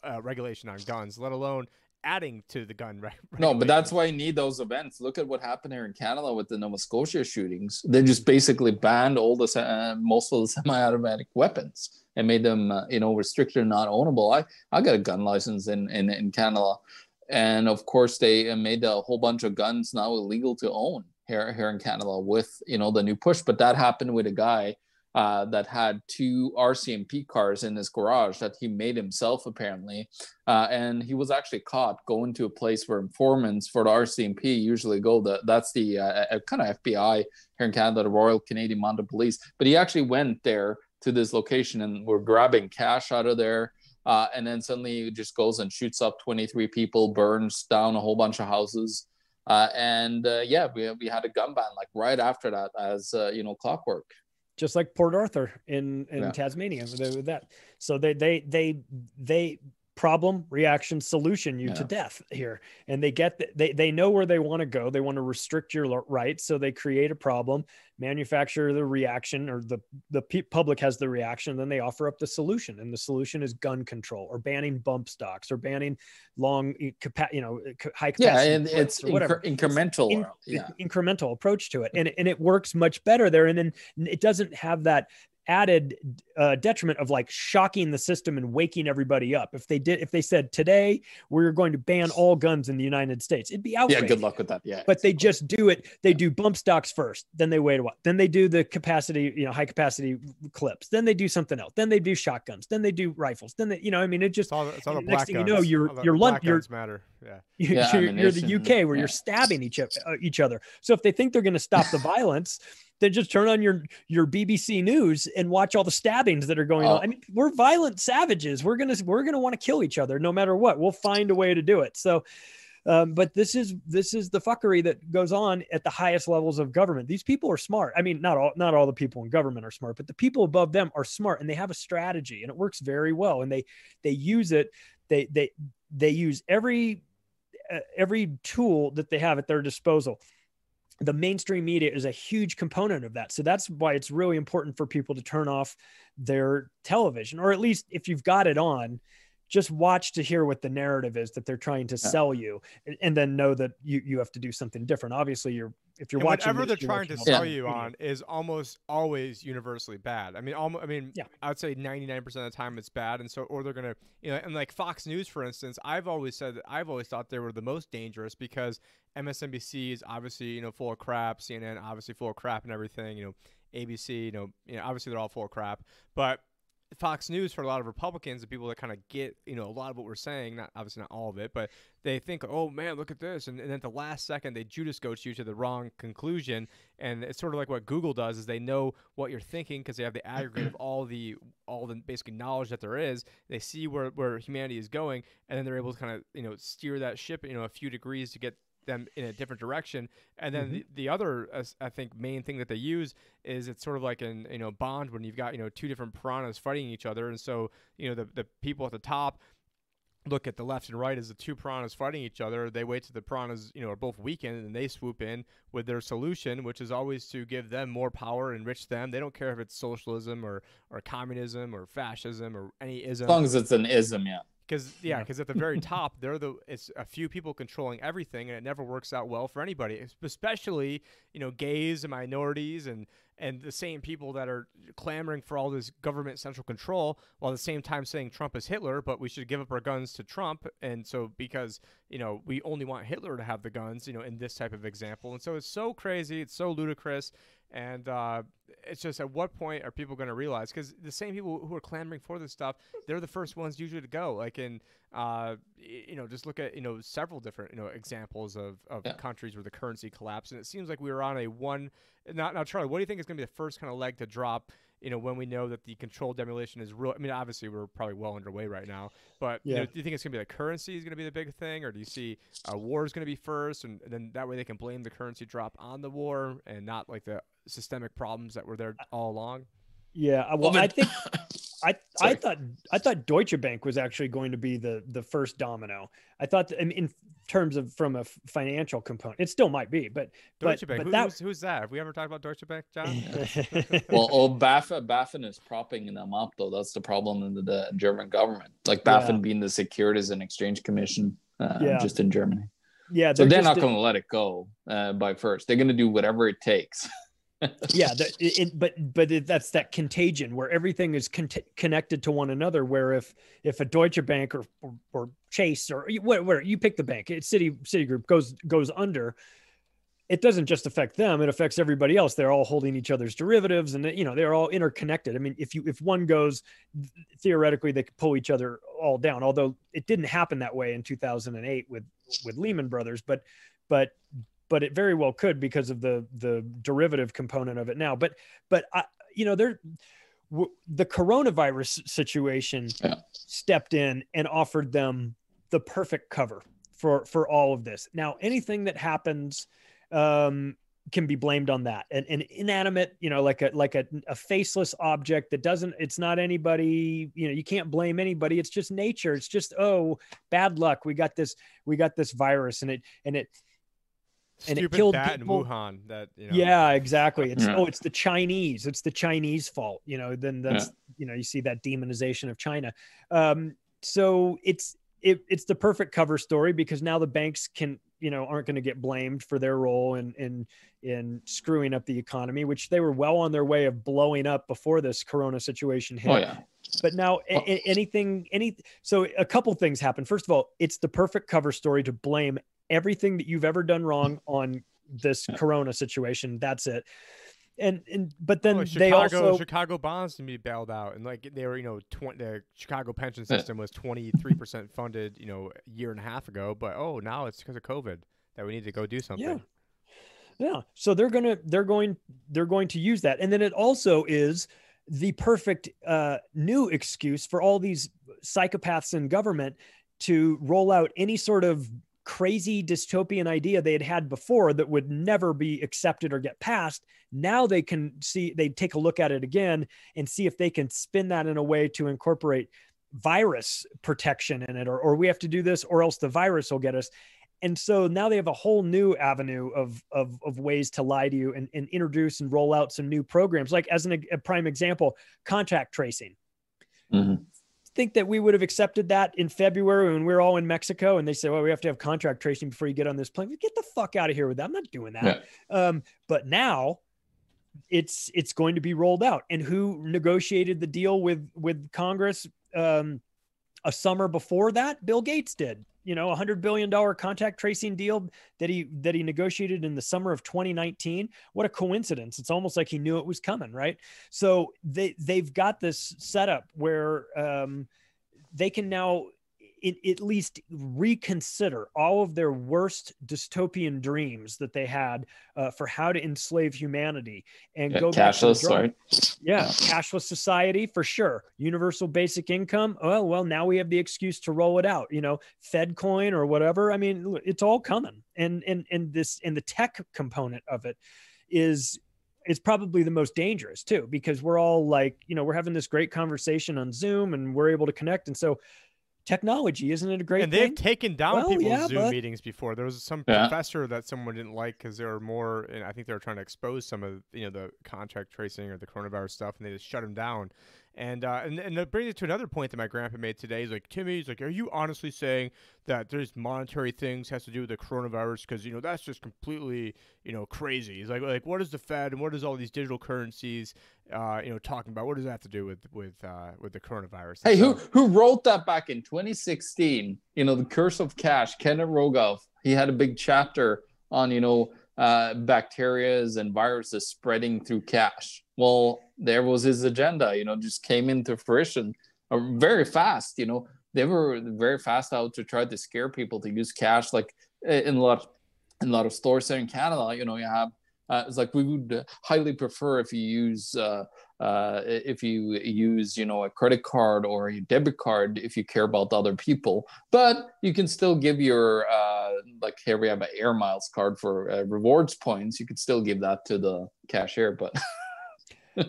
S1: uh, regulation on guns, let alone adding to the gun right?
S3: No but that's why you need those events. Look at what happened here in canada with the nova scotia shootings. They just basically banned all the uh, most of the semi-automatic weapons and made them uh, you know restricted and not ownable. I i got a gun license in in, in canada. And of course they uh, made a whole bunch of guns now illegal to own here here in canada with you know the new push. But that happened with a guy uh, that had two RCMP cars in his garage that he made himself apparently, uh, and he was actually caught going to a place where informants for the RCMP usually go. The, that's the uh, kind of FBI here in Canada, the Royal Canadian Mounted Police. But he actually went there to this location and we're grabbing cash out of there. Uh, and then suddenly he just goes and shoots up 23 people, burns down a whole bunch of houses. Uh, and uh, yeah, we, we had a gun ban like right after that as, uh, you know, clockwork.
S2: Just like Port Arthur in, in yeah. Tasmania with that. So they, they, they, they, problem reaction solution you yeah. to death here and they get the, they they know where they want to go they want to restrict your rights so they create a problem manufacture the reaction or the the public has the reaction then they offer up the solution and the solution is gun control or banning bump stocks or banning long eh, you know eh, high capacity
S3: yeah and it's incre- incremental In,
S2: yeah. incremental approach to it and, and it works much better there and then it doesn't have that added uh, detriment of like shocking the system and waking everybody up. If they did, if they said today we're going to ban all guns in the United States, it'd be outrage.
S3: Yeah, good luck with that. Yeah,
S2: but they just do it. They do bump stocks first, then they wait a while, then they do the capacity, you know, high capacity clips, then they do something else, then they do shotguns, then they do rifles, then they, you know, I mean, it just it's all, it's all the next thing guns. you know, you're you're lunch, you're
S1: matter. Yeah,
S2: you're, yeah, you're, you're the UK where yeah. you're stabbing each uh, each other. So if they think they're going to stop the violence then just turn on your your BBC News and watch all the stabbings that are going oh. on. I mean, we're violent savages. We're gonna we're gonna want to kill each other no matter what. We'll find a way to do it. So. Um, but this is this is the fuckery that goes on at the highest levels of government. These people are smart. I mean, not all not all the people in government are smart, but the people above them are smart, and they have a strategy, and it works very well. And they they use it. They they they use every uh, every tool that they have at their disposal the mainstream media is a huge component of that. So that's why it's really important for people to turn off their television, or at least if you've got it on, just watch to hear what the narrative is that they're trying to yeah. sell you, and, and, then know that you you have to do something different. Obviously, you're if you're
S1: and
S2: watching
S1: whatever they're trying to sell you on is almost always universally bad. I mean, almost, I mean, yeah. I would say 99% of the time it's bad, and so or they're gonna, you know, and like Fox News, for instance, I've always said that I've always thought they were the most dangerous because MSNBC is obviously you know full of crap, CNN obviously full of crap and everything, you know, ABC, you know, you know, obviously they're all full of crap, but Fox News for a lot of Republicans and people that kind of get, you know, a lot of what we're saying, not obviously not all of it, but they think, oh man, look at this. And, and then at the last second, they Judas goats you to the wrong conclusion. And it's sort of like what Google does is they know what you're thinking because they have the aggregate of all the, all the basically knowledge that there is. They see where, where humanity is going. And then they're able to kind of, you know, steer that ship, you know, a few degrees to get them in a different direction. And then mm-hmm. the, the other, uh, I think, main thing that they use is it's sort of like in you know Bond when you've got you know two different piranhas fighting each other, and so you know the the people at the top look at the left and right as the two piranhas fighting each other. They wait till the piranhas, you know, are both weakened and they swoop in with their solution, which is always to give them more power, enrich them. They don't care if it's socialism or, or communism or fascism or any ism.
S3: As long as it's an ism, yeah
S1: because yeah, because at the very top, they're the it's a few people controlling everything, and it never works out well for anybody, especially you know gays and minorities and and the same people that are clamoring for all this government central control, while at the same time saying Trump is Hitler, but we should give up our guns to Trump, and so because you know we only want Hitler to have the guns, you know, in this type of example, and so it's so crazy, it's so ludicrous, and uh, it's just at what point are people going to realize? Because the same people who are clamoring for this stuff, they're the first ones usually to go. Like in, uh, you know, just look at you know several different you know examples of, of yeah. countries where the currency collapsed, and it seems like we were on a one. Not now, Charlie. What do you think is going to be the first kind of leg to drop? You know, when we know that the controlled demolition is real. I mean, obviously we're probably well underway right now, but yeah. you know, do you think it's going to be the currency is going to be the big thing, or do you see uh, war is going to be first, and, and then that way they can blame the currency drop on the war and not like the systemic problems that were there all along?
S2: Yeah, uh, well, I think I I thought I thought Deutsche Bank was actually going to be the the first domino. I thought that, in terms of from a financial component, it still might be, but
S1: Deutsche
S2: but,
S1: Bank.
S2: But
S1: Who,
S2: that,
S1: who's, who's, that? Have we ever talked about Deutsche Bank, John?
S3: well, oh, BaFin, BaFin is propping them up though. That's the problem in the, the German government. Like BaFin yeah. being the Securities and Exchange Commission, uh, yeah. just in Germany.
S2: Yeah,
S3: they're so they're not going to let it go uh, by first. They're going to do whatever it takes.
S2: yeah, the, it, but but it, that's that contagion where everything is con- connected to one another. Where if if a Deutsche Bank or or, or Chase or whatever you pick the bank, it's City Citigroup goes goes under, it doesn't just affect them it affects everybody else they're all holding each other's derivatives and you know they're all interconnected i mean if you if one goes theoretically they could pull each other all down although it didn't happen that way in 2008 with with lehman brothers but but but it very well could because of the the derivative component of it now. But but I, you know there w- the coronavirus situation
S3: Yeah.
S2: stepped in and offered them the perfect cover for for all of this. Now anything that happens um can be blamed on that. An, an inanimate you know like a like a, a faceless object that doesn't it's not anybody you know you can't blame anybody. It's just nature. It's just oh bad luck. We got this we got this virus and it and it and it killed
S1: bat
S2: people.
S1: in Wuhan. That you know.
S2: yeah exactly it's
S3: Yeah.
S2: oh it's the chinese it's the chinese fault you know then that's you know you see that demonization of china um so it's it, it's the perfect cover story because now the banks can you know aren't going to get blamed for their role in in in screwing up the economy which they were well on their way of blowing up before this corona situation hit
S3: Oh yeah.
S2: but now
S3: Well-
S2: a- anything any so a couple things happen first of all it's the perfect cover story to blame everything that you've ever done wrong on this corona situation that's it and and but then
S1: Oh,
S2: they
S1: Chicago,
S2: also
S1: Chicago bonds can be bailed out, and like they were, you know, tw- the Chicago pension system was twenty three percent funded, you know, a year and a half ago. But oh, now it's because of COVID that we need to go do something.
S2: Yeah. yeah so they're gonna they're going they're going to use that and then it also is the perfect uh, new excuse for all these psychopaths in government to roll out any sort of crazy dystopian idea they had had before that would never be accepted or get passed. Now they can see they take a look at it again and see if they can spin that in a way to incorporate virus protection in it or, or we have to do this or else the virus will get us. And so now they have a whole new avenue of of, of ways to lie to you and, and introduce and roll out some new programs. Like as an, a prime example contact tracing.
S3: Mhm.
S2: Think that we would have accepted that in february when we are all in mexico and they said well we have to have contact tracing before you get on this plane. Get the fuck out of here with that. I'm not doing that. Um, but now it's it's going to be rolled out. And who negotiated the deal with with congress um, a summer before that? Bill gates did you know a hundred billion dollar contact tracing deal that he that he negotiated in the summer of 2019 what a coincidence. It's almost like he knew it was coming right? So they they've got this setup where um, they can now it, at least reconsider all of their worst dystopian dreams that they had uh, for how to enslave humanity and
S3: Yeah,
S2: go back to the
S3: cashless, right?
S2: yeah, cashless society for sure. Universal basic income. Oh well, now we have the excuse to roll it out. You know, Fed coin or whatever. I mean, it's all coming, and and and this and the tech component of it is is probably the most dangerous too, because we're all like, you know, we're having this great conversation on Zoom, and we're able to connect, and so technology isn't it a great
S1: and they've taken down
S2: Well,
S1: people's
S2: yeah,
S1: Zoom
S2: but-
S1: meetings before. There was some
S3: Yeah.
S1: professor that someone didn't like because they were more, and I think they were trying to expose some of you know the contact tracing or the coronavirus stuff, and they just shut him down. And uh, and and that brings it to another point that my grandpa made today. He's like, Timmy, he's like, are you honestly saying that there's monetary things has to do with the coronavirus? Because you know that's just completely you know crazy. He's like, like what is the Fed and what is all these digital currencies, uh, you know, talking about? What does that have to do with with uh, with the coronavirus?
S3: Hey,
S1: And
S3: who who wrote that back in 2016? You know, the curse of cash. Kenneth Rogoff. He had a big chapter on you know uh, bacterias and viruses spreading through cash. Well, there was his agenda. You know, just came into fruition uh, very fast. You know, they were very fast out to try to scare people to use cash. Like uh, in a lot in a lot of stores here in Canada, you know, you have. Uh, it's like we would highly prefer if you use uh, uh, if you use you know a credit card or a debit card if you care about other people but you can still give your uh, like here we have an air miles card for uh, rewards points you could still give that to the cashier but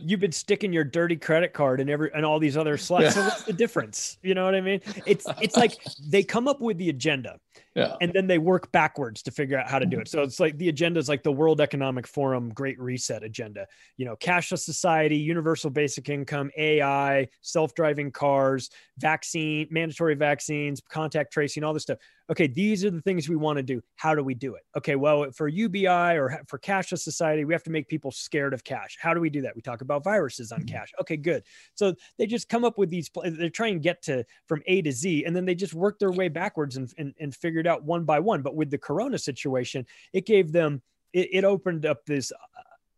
S2: you've been sticking your dirty credit card and every and all these other slots. So what's the difference? You know what I mean? It's it's like they come up with the agenda
S3: yeah
S2: and then they work backwards to figure out how to do it. So it's like the agenda is like the World Economic Forum Great Reset agenda. You know, cashless society, universal basic income, AI, self-driving cars, vaccine, mandatory vaccines, contact tracing, all this stuff. Okay, these are the things we want to do. How do we do it? Okay, well, for UBI or for cashless society, we have to make people scared of cash. How do we do that? We talk about viruses on mm-hmm. cash. Okay, good. So they just come up with these. They're trying to get to from A to Z, and then they just work their way backwards and and, and figured out one by one. But with the Corona situation, it gave them it, it opened up this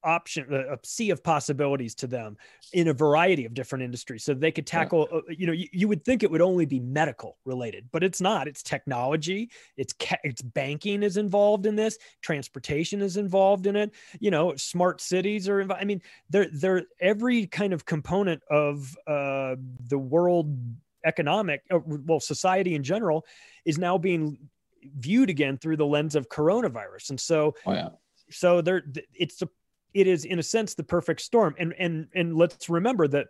S2: option a sea of possibilities to them in a variety of different industries. So they could tackle yeah. uh, you know you, you, would think it would only be medical related but it's not. It's technology. It's ca- it's banking is involved in this. Transportation is involved in it. You know smart cities are involved i mean they're they're every kind of component of uh, the world economic uh, well society in general is now being viewed again through the lens of coronavirus and so
S3: oh, yeah
S2: so there it's a it is in a sense the perfect storm. And and and let's remember that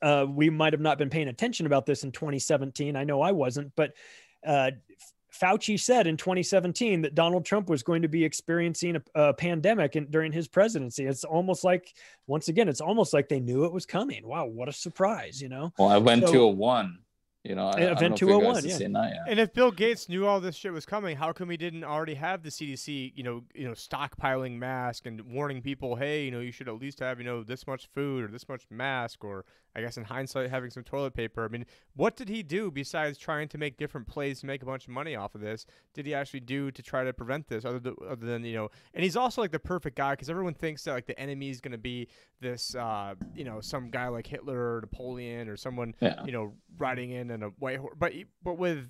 S2: uh, we might have not been paying attention about this in 2017. I know I wasn't, but uh, Fauci said in 2017 that Donald Trump was going to be experiencing a, a pandemic in, during his presidency. It's almost like, once again, it's almost like they knew it was coming. Wow, what a surprise, you know?
S3: Well, I went so, to a one you know, I,
S2: Event I 201, yeah.
S1: And if Bill Gates knew all this shit was coming, how come he didn't already have the CDC, you know, you know, stockpiling mask and warning people, hey, you know, you should at least have, you know, this much food or this much mask or I guess in hindsight, having some toilet paper. I mean, what did he do besides trying to make different plays to make a bunch of money off of this? Did he actually do to try to prevent this, other, other than you know? And he's also like the perfect guy because everyone thinks that like the enemy is going to be this, uh, you know, some guy like Hitler or Napoleon or someone, yeah. you know, riding in in a white horse. But but with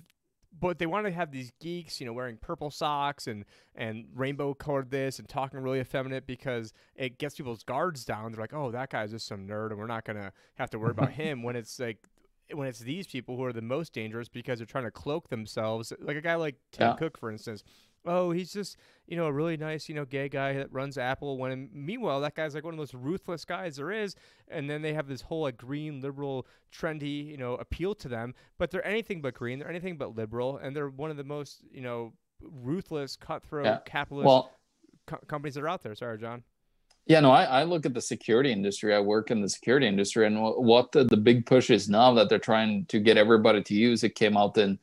S1: but they want to have these geeks, you know, wearing purple socks and and rainbow colored this and talking really effeminate because it gets people's guards down. They're like, oh, that guy's just some nerd, and we're not gonna have to worry about him. When it's like when it's these people who are the most dangerous because they're trying to cloak themselves, like a guy like Tim yeah. Cook, for instance oh, he's just, you know, a really nice, you know, gay guy that runs Apple. When meanwhile, that guy's like one of the most ruthless guys there is. And then they have this whole like green, liberal, trendy, you know, appeal to them. But they're anything but green. They're anything but liberal. And they're one of the most, you know, ruthless, cutthroat, yeah. capitalist well, co- companies that are out there. Sorry, John.
S3: Yeah, no, I, I, look at the security industry. I work in the security industry, and what the, the big push is now that they're trying to get everybody to use. It came out in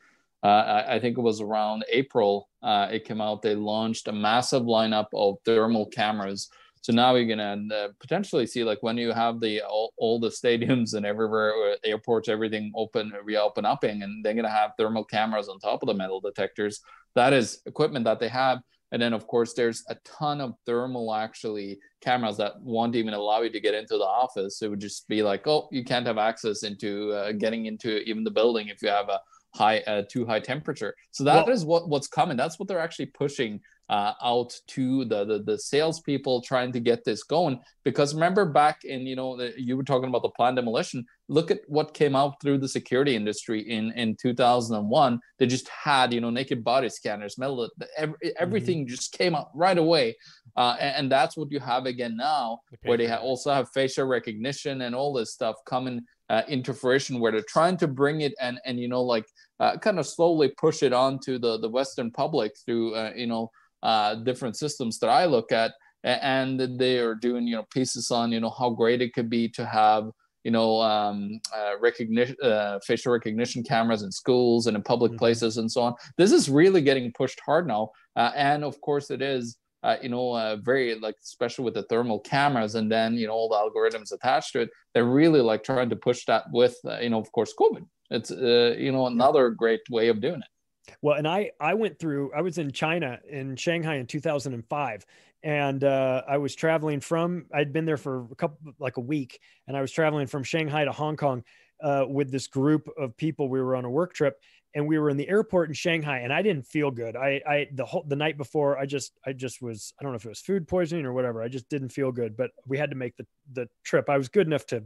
S3: uh, I, I, think it was around April. Uh, it came out. They launched a massive lineup of thermal cameras. So now you're gonna uh, potentially see like when you have the all, all, the stadiums and everywhere, uh, airports, everything open, reopen upping, and they're gonna have thermal cameras on top of the metal detectors. That is equipment that they have. And then of course there's a ton of thermal actually cameras that won't even allow you to get into the office. It would just be like, oh, you can't have access into uh, getting into even the building if you have a high uh, too high temperature. So that well, is what what's coming. That's what they're actually pushing uh, out to the, the the salespeople trying to get this going. Because remember back in you know the, you were talking about the planned demolition. Look at what came out through the security industry in in 2001. They just had you know naked body scanners, metal, every, mm-hmm. everything mm-hmm. just came out right away. Uh, and, and, that's what you have again now, where they ha- also have facial recognition and all this stuff coming uh, into fruition where they're trying to bring it and and you know like uh, kind of slowly push it onto the the western public through uh, you know uh, different systems that i look at and they are doing you know pieces on you know how great it could be to have you know um, uh, recognition uh, facial recognition cameras in schools and in public mm-hmm. places and so on this is really getting pushed hard now and of course it is uh, you know, uh, very like, especially with the thermal cameras and then, you know, all the algorithms attached to it, they're really like trying to push that with, uh, you know, of course, COVID. It's, uh, you know, another great way of doing it.
S2: Well, and I, I went through, I was in China in Shanghai in 2005 and uh, I was traveling from, I'd been there for a couple, like a week and I was traveling from Shanghai to Hong Kong uh, with this group of people. We were on a work trip and we were in the airport in Shanghai and I didn't feel good. I, I, the whole, the night before I just, I just was, I don't know if it was food poisoning or whatever. I just didn't feel good, but we had to make the, the trip. I was good enough to, to,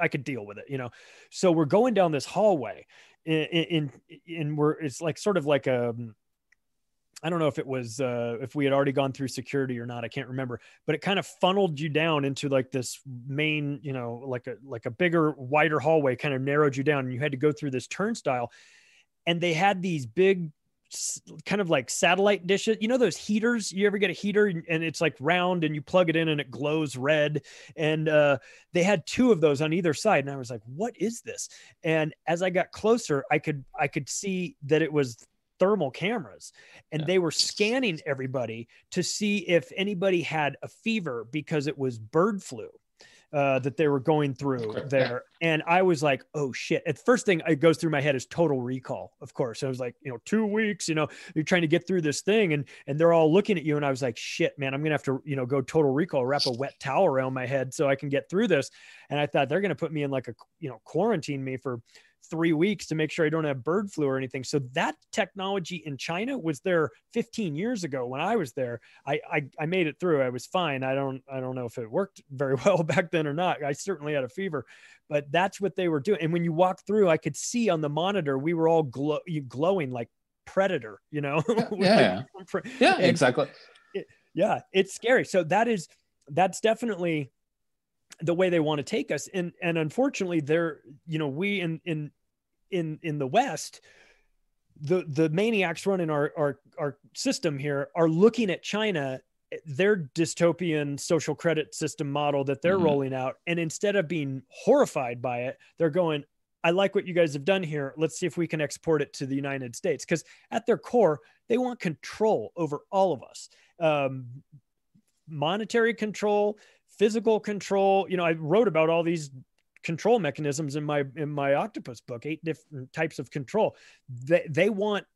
S2: I could deal with it, you know? So we're going down this hallway in, in, where it's like, sort of like a, I don't know if it was uh, if we had already gone through security or not. I can't remember, but it kind of funneled you down into like this main, you know, like a like a bigger, wider hallway, kind of narrowed you down, and you had to go through this turnstile. And they had these big, kind of like satellite dishes. You know those heaters? You ever get a heater and it's like round, and you plug it in and it glows red. And uh, they had two of those on either side, and I was like, "What is this?" And as I got closer, I could I could see that it was thermal cameras and yeah. they were scanning everybody to see if anybody had a fever because it was bird flu uh, that they were going through there. And I was like, oh shit. At first thing it goes through my head is total recall, of course. I was like, you know, two weeks, you know, you're trying to get through this thing and and they're all looking at you. And I was like, shit, man, I'm gonna have to, you know, go total recall, wrap a wet towel around my head so I can get through this. And I thought they're gonna put me in like a you know, quarantine me for three weeks to make sure I don't have bird flu or anything. So that technology in China was there 15 years ago when I was there. I, I, I made it through. I was fine. I don't I don't know if it worked very well back then or not. I certainly had a fever, but that's what they were doing. And when you walk through, I could see on the monitor we were all glow, glowing like predator. You know?
S3: yeah, yeah, exactly.
S2: It, yeah, it's scary. So that is that's definitely the way they want to take us. And and unfortunately they're you know we in in in in the west the the maniacs running our our our system here are looking at china their dystopian social credit system model that they're mm-hmm. rolling out. And instead of being horrified by it they're going i like what you guys have done here. Let's see if we can export it to the united states. Because at their core they want control over all of us. Um, monetary control physical control. You know, I wrote about all these control mechanisms in my in my octopus book, eight different types of control. They they want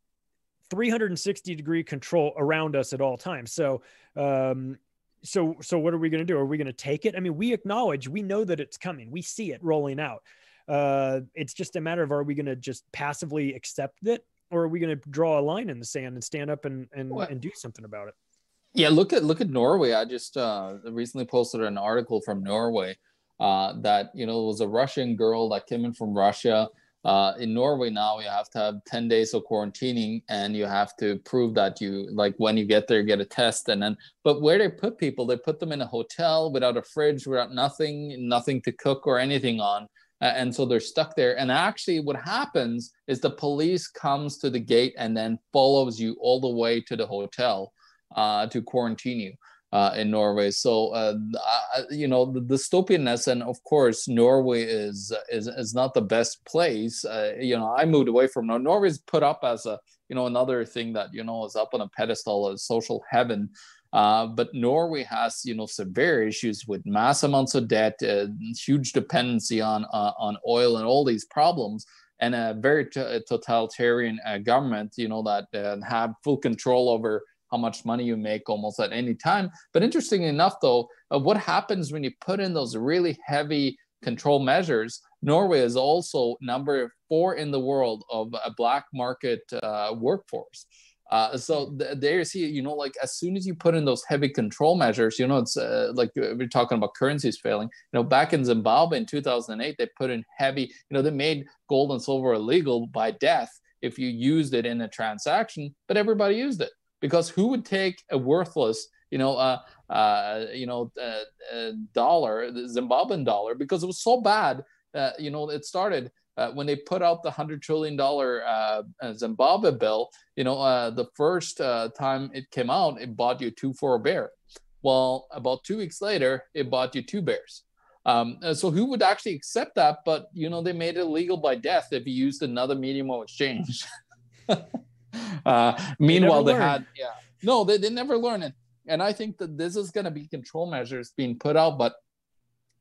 S2: 360 degree control around us at all times. So um so so what are we going to do? Are we going to take it? I mean, we acknowledge, we know that it's coming. We see it rolling out. Uh it's just a matter of are we going to just passively accept it or are we going to draw a line in the sand and stand up and and, and do something about it?
S3: Yeah, look at look at Norway. I just uh, recently posted an article from Norway uh, that you know was a Russian girl that came in from Russia. Uh, in Norway now, you have to have ten days of quarantining, and you have to prove that you like when you get there, you get a test, and then. But where they put people, they put them in a hotel without a fridge, without nothing, nothing to cook or anything on, and so they're stuck there. And actually, what happens is the police comes to the gate and then follows you all the way to the hotel uh, to quarantine you. Uh, in Norway. So uh, you know the dystopianness, and of course Norway is is is not the best place. Uh, you know I moved away from Norway. Norway's put up as a you know another thing that you know is up on a pedestal as social heaven. Uh, but Norway has, you know, severe issues with mass amounts of debt, uh, huge dependency on uh, on oil, and all these problems, and a very t- totalitarian government, you know, that have full control over how much money you make almost at any time. But interesting enough, though, uh, what happens when you put in those really heavy control measures? Norway is also number four in the world of a black market uh, workforce. Uh, so th- there you see, you know, like as soon as you put in those heavy control measures, you know, it's uh, like uh, we're talking about currencies failing. You know, back in Zimbabwe in 2008, they put in heavy, you know, they made gold and silver illegal by death if you used it in a transaction, but everybody used it because who would take a worthless you know uh, uh you know uh, uh, dollar the zimbabwean dollar because it was so bad you know it started uh, when they put out the hundred trillion dollar uh, Zimbabwe bill, you know, the first time it came out, it bought you two for a bear. Well, about two weeks later, it bought you two bears. Um, so who would actually accept that? But you know, they made it illegal by death if you used another medium of exchange. Uh, meanwhile, they, they had yeah. No, they, they never learn. It, and I think that this is going to be control measures being put out, but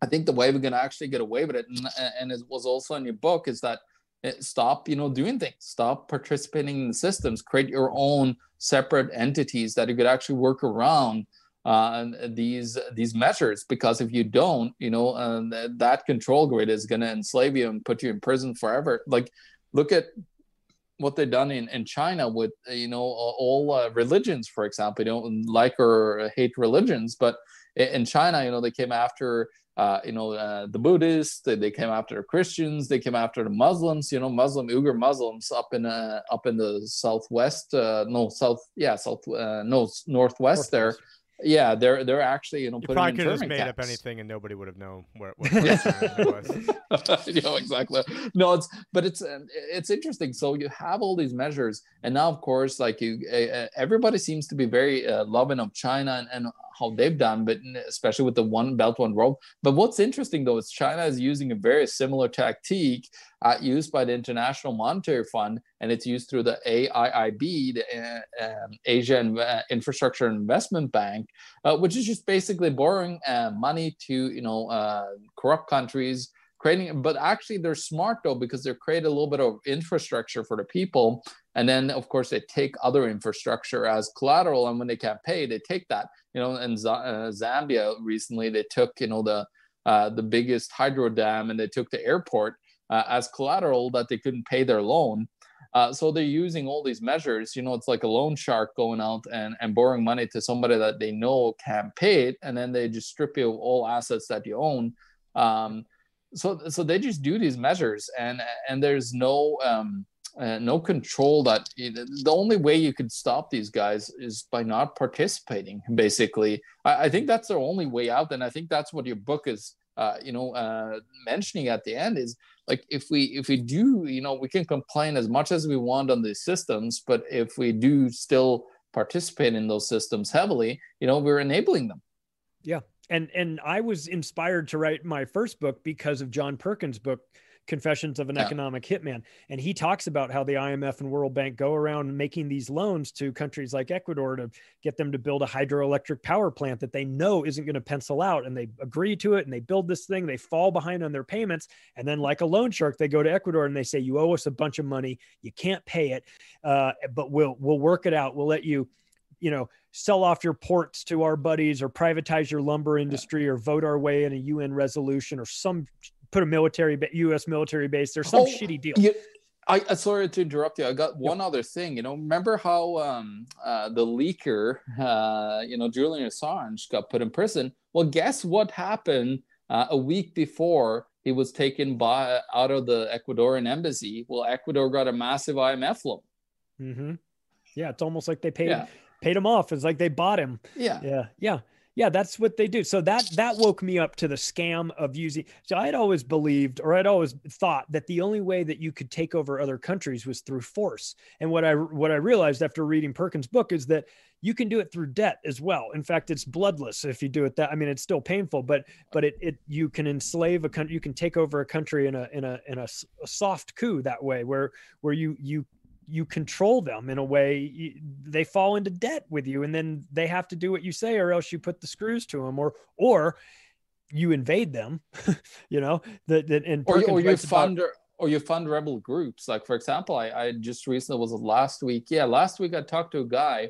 S3: I think the way we're going to actually get away with it, and, and it was also in your book, is that eh, stop you know doing things. Stop participating in the systems. Create your own separate entities that you could actually work around uh, these these measures because if you don't you know uh, that control grid is going to enslave you and put you in prison forever. Like look at what they've done in, in China with you know all uh, religions, for example. You don't like or hate religions, but in China, you know they came after uh, you know uh, the Buddhists, they, they came after Christians, they came after the Muslims. You know Muslim Uyghur Muslims up in uh, up in the southwest, uh, no south, yeah south, uh, no northwest, northwest there yeah, they're they're actually you know
S1: you probably could have
S3: just
S1: made
S3: camps.
S1: up anything and nobody would have known where, what it was.
S3: you know exactly. No, it's but it's it's interesting. So you have all these measures, and now of course, like you, uh, everybody seems to be very uh, loving of China, and, and how they've done, but especially with the one belt, one road. But what's interesting though is China is using a very similar tactic uh, used by the International Monetary Fund, and it's used through the AIIB, the uh, um, Asian uh, Infrastructure Investment Bank, uh, which is just basically borrowing uh, money to you know uh, corrupt countries creating but actually they're smart though because they're creating a little bit of infrastructure for the people and then of course they take other infrastructure as collateral and when they can't pay they take that you know in Z- uh, zambia recently they took you know the uh, the biggest hydro dam and they took the airport uh, as collateral that they couldn't pay their loan. Uh, so they're using all these measures you know it's like a loan shark going out and, and borrowing money to somebody that they know can't pay it and then they just strip you of all assets that you own. Um, so so they just do these measures and and there's no um, uh, no control that the only way you could stop these guys is by not participating basically. I, I, think that's their only way out and i think that's what your book is uh, you know uh, mentioning at the end is like if we if we do you know we can complain as much as we want on these systems but if we do still participate in those systems heavily you know we're enabling them.
S2: Yeah and and I was inspired to write my first book because of John Perkins' book Confessions of an yeah. Economic Hitman. And he talks about how the IMF and World Bank go around making these loans to countries like Ecuador to get them to build a hydroelectric power plant that they know isn't going to pencil out. And they agree to it and they build this thing. They fall behind on their payments. And then like a loan shark they go to Ecuador and they say you owe us a bunch of money. You can't pay it uh, but we'll we'll work it out. We'll let you you know sell off your ports to our buddies or privatize your lumber industry or vote our way in a UN resolution or some put a military US military base there's some oh, shitty deal.
S3: Yeah. I sorry to interrupt you. I got one yep. other thing. You know, remember how um, uh, the leaker, uh, you know, Julian Assange got put in prison? Well, guess what happened uh, a week before he was taken by out of the Ecuadorian embassy? Well, Ecuador got a massive IMF loan.
S2: Mm-hmm. Yeah, it's almost like they paid yeah paid him off. It's like they bought him.
S3: Yeah.
S2: Yeah. Yeah. Yeah, that's what they do. So that that woke me up to the scam of using. So I'd always believed, or I'd always thought that the only way that you could take over other countries was through force. And what I what I realized after reading Perkins' book is that you can do it through debt as well. In fact, it's bloodless if you do it that. I mean, it's still painful, but but it it you can enslave a country. You can take over a country in a in a in a, a soft coup that way, where where you you you control them in a way you, they fall into debt with you and then they have to do what you say or else you put the screws to them or or you invade them you know that and
S3: or, or you fund about, or you fund rebel groups like for example I, I just recently was last week yeah last week i talked to a guy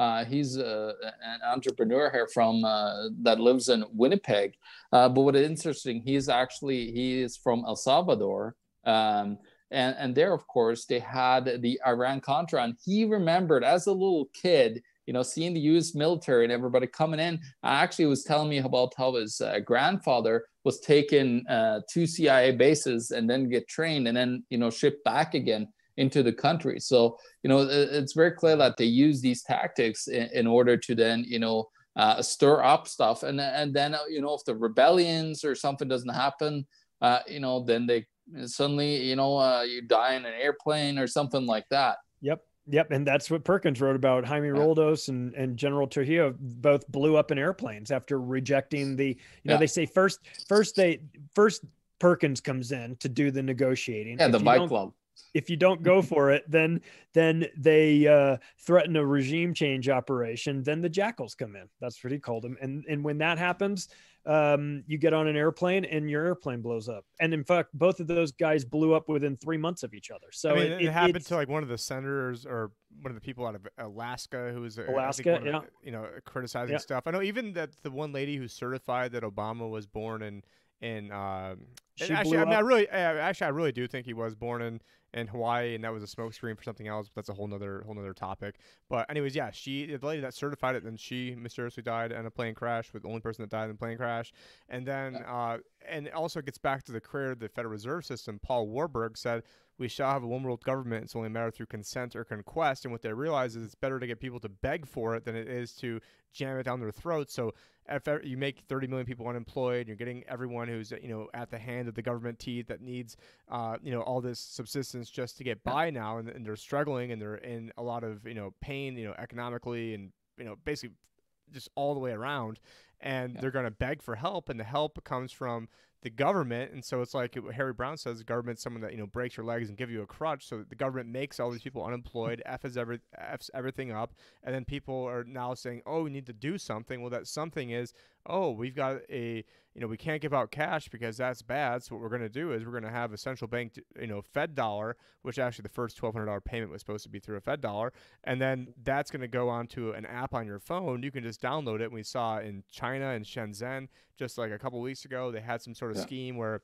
S3: uh, he's uh, an entrepreneur here from uh, that lives in Winnipeg. Uh, but what is interesting, he's actually he is from El Salvador, um, and and there of course they had the iran contra and he remembered as a little kid you know seeing the us military and everybody coming in I actually was telling me about how his uh, grandfather was taken uh, to cia bases and then get trained and then you know shipped back again into the country. So you know it's very clear that they use these tactics in, in order to then you know uh, stir up stuff. And and then you know if the rebellions or something doesn't happen uh, you know then they and suddenly you know uh, you die in an airplane or something like that
S2: yep Yep, and that's what Perkins wrote about. Jaime yeah. Roldos and, and General Trujillo both blew up in airplanes after rejecting the. You know, yeah. they say first, first they first Perkins comes in to do the negotiating.
S3: Yeah, if the bike club.
S2: If you don't go for it, then then they uh, threaten a regime change operation. Then the jackals come in. That's what he called them. And and when that happens, um, you get on an airplane and your airplane blows up. And in fact, both of those guys blew up within three months of each other. So
S1: I mean, it, it, happened to like one of the senators or one of the people out of Alaska who was
S2: Alaska, yeah,
S1: you know, criticizing yeah. stuff. I know even that the one lady who certified that Obama was born in in um, actually, I mean, I really, actually, I really do think he was born in in Hawaii, and that was a smokescreen for something else. But that's a whole nother whole nother topic. But anyways, yeah, she the lady that certified it, then she mysteriously died in a plane crash. With the only person that died in a plane crash, and then uh, and it also gets back to the career of the Federal Reserve System. Paul Warburg said we shall have a one world government. It's only a matter through consent or conquest. And what they realize is it's better to get people to beg for it than it is to jam it down their throats. So if you make 30 million people unemployed, you're getting everyone who's you know at the hand of the government teeth that needs uh, you know all this subsistence just to get by now, and, and they're struggling and they're in a lot of you know pain, you know economically and you know basically just all the way around, and
S3: Yeah.
S1: they're going to beg for help, and the help comes from the government, and so it's like Harry Browne says: the government's someone that you know breaks your legs and give you a crutch. So the government makes all these people unemployed, f's every f's everything up, and then people are now saying, "Oh, we need to do something." Well, that something is, "Oh, we've got a you know we can't give out cash because that's bad. So what we're going to do is we're going to have a central bank, you know, Fed dollar, which actually the first twelve hundred dollar payment was supposed to be through a Fed dollar, and then that's going to go onto an app on your phone. You can just download it. And we saw in China and Shenzhen just like a couple weeks ago, they had some sort of
S3: Yeah.
S1: scheme where.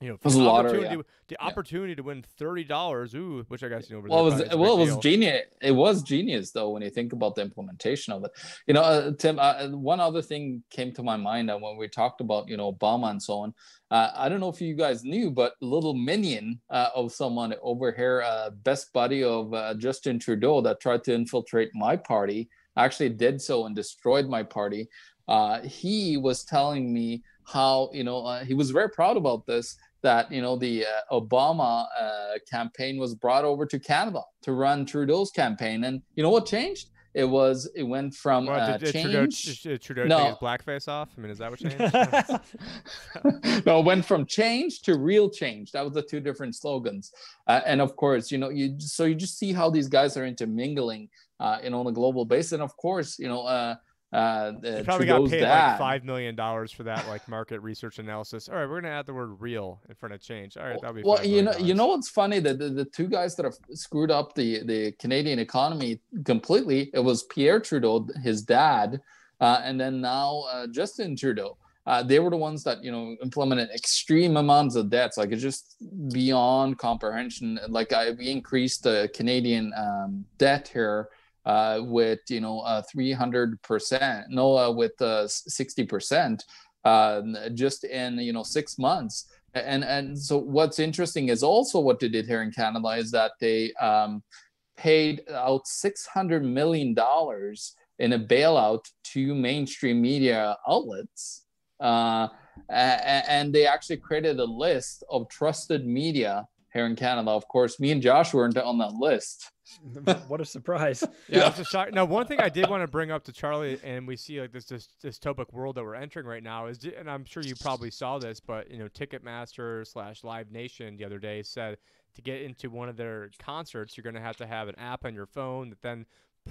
S1: You know,
S3: was a
S1: the
S3: lottery,
S1: opportunity, the
S3: Yeah.
S1: to win thirty dollars, ooh, which I guess you know.
S3: well, it was
S1: probably is a
S3: well, it was genius. It was genius though when you think about the implementation of it. You know, uh, Tim. Uh, one other thing came to my mind uh, when we talked about you know Obama and so on. Uh, I don't know if you guys knew, but little minion uh, of someone over here, uh, best buddy of uh, Justin Trudeau, that tried to infiltrate my party, actually did so and destroyed my party. Uh, he was telling me how you know uh, he was very proud about this that you know the uh, Obama uh, campaign was brought over to Canada to run Trudeau's campaign, and you know what changed? It was it went from
S1: Well,
S3: uh,
S1: did, did Trudeau,
S3: change.
S1: did Trudeau
S3: No.
S1: take his blackface off? I mean, is that what changed?
S3: no, it went from change to real change. That was the two different slogans. Uh, and of course, you know, you so you just see how these guys are intermingling, uh, you know, on a global basis. And of course, you know, uh, uh,
S1: probably got paid
S3: dad.
S1: like five million dollars for that, like market research analysis. All right, we're gonna add the word "real" in front of change. All right, that'll be.
S3: well you know you know what's funny that the, the two guys that have screwed up the the canadian economy completely it was pierre trudeau his dad uh, and then now uh, justin trudeau uh, they were the ones that you know implemented extreme amounts of debts like it's just beyond comprehension like I, we increased the canadian um, debt here uh, with you know uh, 300% no uh, with uh, 60% uh, just in you know six months and and so what's interesting is also what they did here in Canada is that they um, paid out six hundred million dollars in a bailout to mainstream media outlets, uh, and they actually created a list of trusted media here in Canada. Of course, me and Josh weren't on that list.
S2: what a surprise.
S1: Yeah, that's a shock. Now, one thing I did want to bring up to Charlie, and we see like this, this dystopic world that we're entering right now is, and I'm sure you probably saw this, but you know, Ticketmaster slash Live Nation the other day said to get into one of their concerts, you're going to have to have an app on your phone that then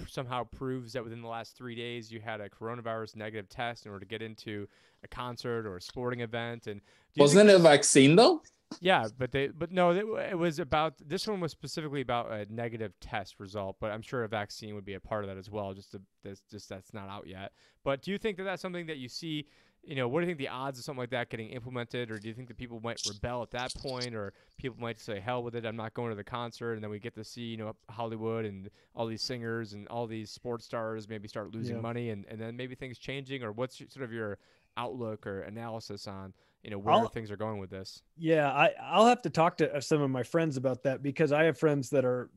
S1: somehow proves that within the last three days you had a coronavirus negative test in order to get into a concert or a sporting event. And do you think
S3: Wasn't it a vaccine though?
S1: Yeah, but they, but no, it, it was about this one was specifically about a negative test result, but I'm sure a vaccine would be a part of that as well. Just to, that's just that's not out yet. But do you think that that's something that you see? You know, what do you think the odds of something like that getting implemented, or do you think that people might rebel at that point, or people might say hell with it, I'm not going to the concert, and then we get to see you know Hollywood and all these singers and all these sports stars maybe start losing
S2: Yeah.
S1: money, and and then maybe things changing, or what's your, sort of your outlook or analysis on you know where
S2: I'll-
S1: things are going with this?
S2: Yeah, I I'll have to talk to uh, some of my friends about that because I have friends that are,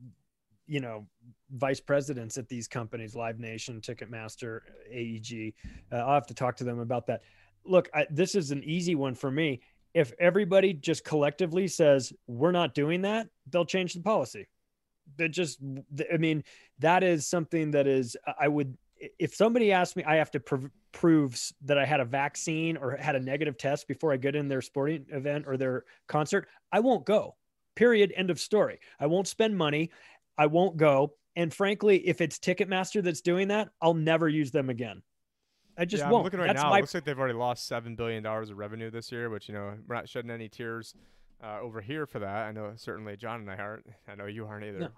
S2: you know, vice presidents at these companies, Live Nation, Ticketmaster, AEG. Uh, I'll have to talk to them about that. Look, I, this is an easy one for me. If everybody just collectively says we're not doing that, they'll change the policy. That just, I mean, that is something that is. I would, if somebody asked me, I have to prov- prove that I had a vaccine or had a negative test before I get in their sporting event or their concert. I won't go. Period. End of story. I won't spend money. I won't go. And frankly, if it's Ticketmaster that's doing that, I'll never use them again. I just
S1: yeah, I'm
S2: won't.
S1: looking right
S2: That's
S1: now.
S2: my
S1: It looks like they've already lost seven billion dollars of revenue this year, which you know we're not shedding any tears uh, over here for that. I know certainly John and I aren't. I know you aren't either.
S2: No.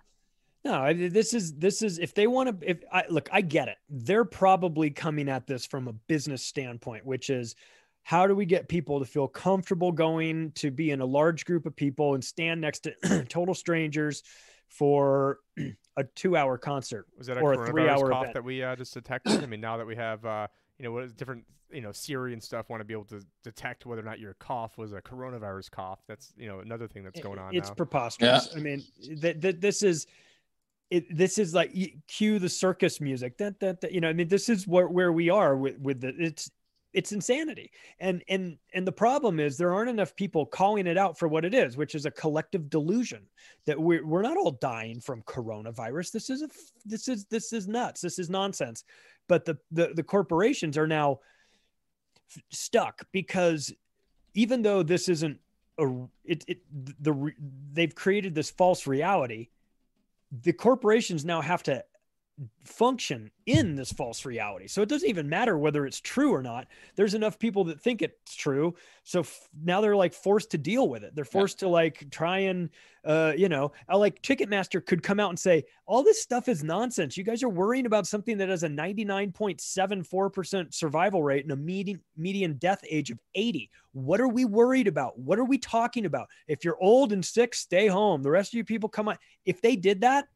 S2: No, this is this is if they want to. If I look, I get it. They're probably coming at this from a business standpoint, which is how do we get people to feel comfortable going to be in a large group of people and stand next to total strangers for a two-hour concert?
S1: Was that a
S2: Or a
S1: coronavirus
S2: three-hour
S1: cough
S2: event.
S1: that we uh, just detected? I mean, now that we have uh, you know what is different, you know Siri and stuff want to be able to detect whether or not your cough was a coronavirus cough. That's you know another thing that's going on
S2: it's
S1: now.
S2: preposterous. I mean, th- th- this is it. This is like cue the circus music. That that, that you know. I mean, this is where where we are with with the it's it's insanity. And and and the problem is there aren't enough people calling it out for what it is, which is a collective delusion that we're we're not all dying from coronavirus. This is a this is this is nuts. This is nonsense. but the the, the corporations are now f- stuck because even though this isn't a it, it the they've created this false reality the corporations now have to function in this false reality. So it doesn't even matter whether it's true or not. There's enough people that think it's true. So f- now they're like forced to deal with it. They're forced yeah. to like try and, uh, you know, uh, like Ticketmaster could come out and say, all this stuff is nonsense. You guys are worrying about something that has a 99.74% survival rate and a median, median death age of 80. What are we worried about? What are we talking about? If you're old and sick, stay home. The rest of you people come on. If they did that,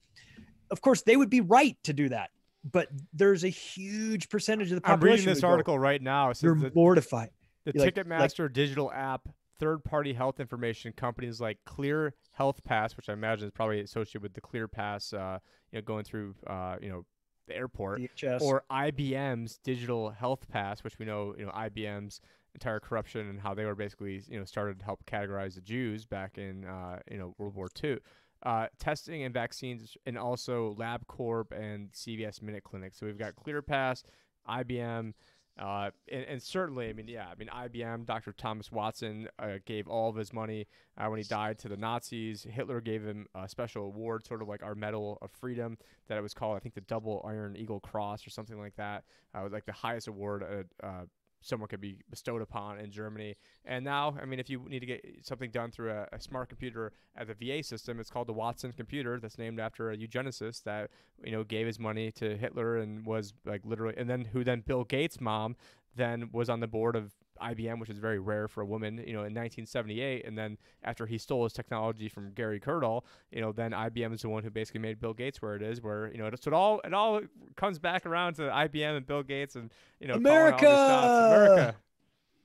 S2: of course, they would be right to do that. But there's a huge percentage of the population.
S1: I'm reading this article go, right now.
S2: You're the, mortified.
S1: The You're Ticketmaster like, digital app, third-party health information companies like Clear Health Pass, which I imagine is probably associated with the Clear Pass, uh, you know, going through, uh, you know, the airport,
S2: DHS.
S1: or IBM's digital health pass, which we know, you know, IBM's entire corruption and how they were basically, you know, started to help categorize the Jews back in, uh, you know, World War II uh, testing and vaccines, and also LabCorp and CVS Minute Clinic. So we've got ClearPass, IBM, uh, and, and, certainly, I mean, yeah, I mean, IBM, Dr. Thomas Watson uh, gave all of his money uh, when he died to the Nazis. Hitler gave him a special award, sort of like our Medal of Freedom, that it was called, I think, the Double Iron Eagle Cross or something like that. Uh, it was like the highest award uh, uh, someone could be bestowed upon in Germany. And now, I mean, if you need to get something done through a, a, smart computer at the VA system, it's called the Watson computer. That's named after a eugenicist that you know gave his money to Hitler and was like literally, and then who then Bill Gates' mom then was on the board of IBM, which is very rare for a woman, you know, in 1978. And then after he stole his technology from Gary Kildall, you know, then IBM is the one who basically made Bill Gates where it is, where, you know, so it all, it all comes back around to IBM and Bill Gates and, you know,
S2: America.
S1: America.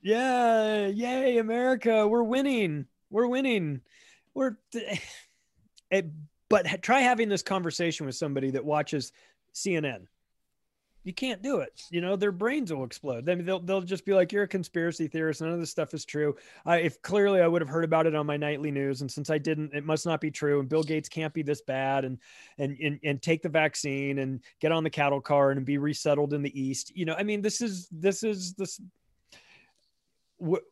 S2: Yeah. Yay, America. We're winning. We're winning. We're, it, but try having this conversation with somebody that watches CNN you can't do it. You know, their brains will explode. Then they'll they'll just be like, "You're a conspiracy theorist. None of this stuff is true." I, if clearly I would have heard about it on my nightly news, and since I didn't, it must not be true. And Bill Gates can't be this bad, and and and, and take the vaccine and get on the cattle car and be resettled in the East. You know, I mean, this is this is this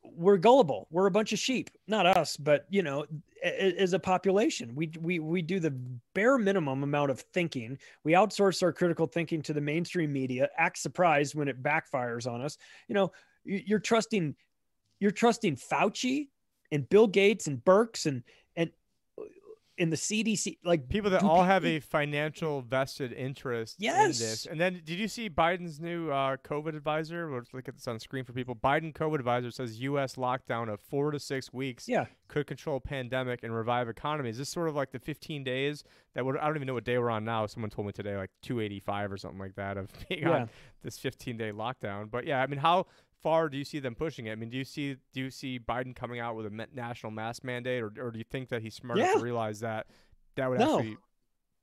S2: we're, gullible. We're a bunch of sheep, not us, but you know, as a population, we we we do the bare minimum amount of thinking. We outsource our critical thinking to the mainstream media. Act surprised when it backfires on us. You know, you're trusting, you're trusting Fauci and Bill Gates and Birx and in the CDC, like
S1: people that all have a financial vested interest
S2: yes.
S1: in this. And then, did you see Biden's new uh, COVID advisor? Let's look at this on screen for people. Biden COVID advisor says U.S. lockdown of four to six weeks
S2: yeah.
S1: could control pandemic and revive economy. Is this sort of like the 15 days that would? I don't even know what day we're on now. Someone told me today, like 285 or something like that, of being yeah. on this 15 day lockdown. But yeah, I mean, how far do you see them pushing it? I mean, do you see do you see Biden coming out with a national mask mandate, or, or do you think that he's smart enough to realize that that would no. actually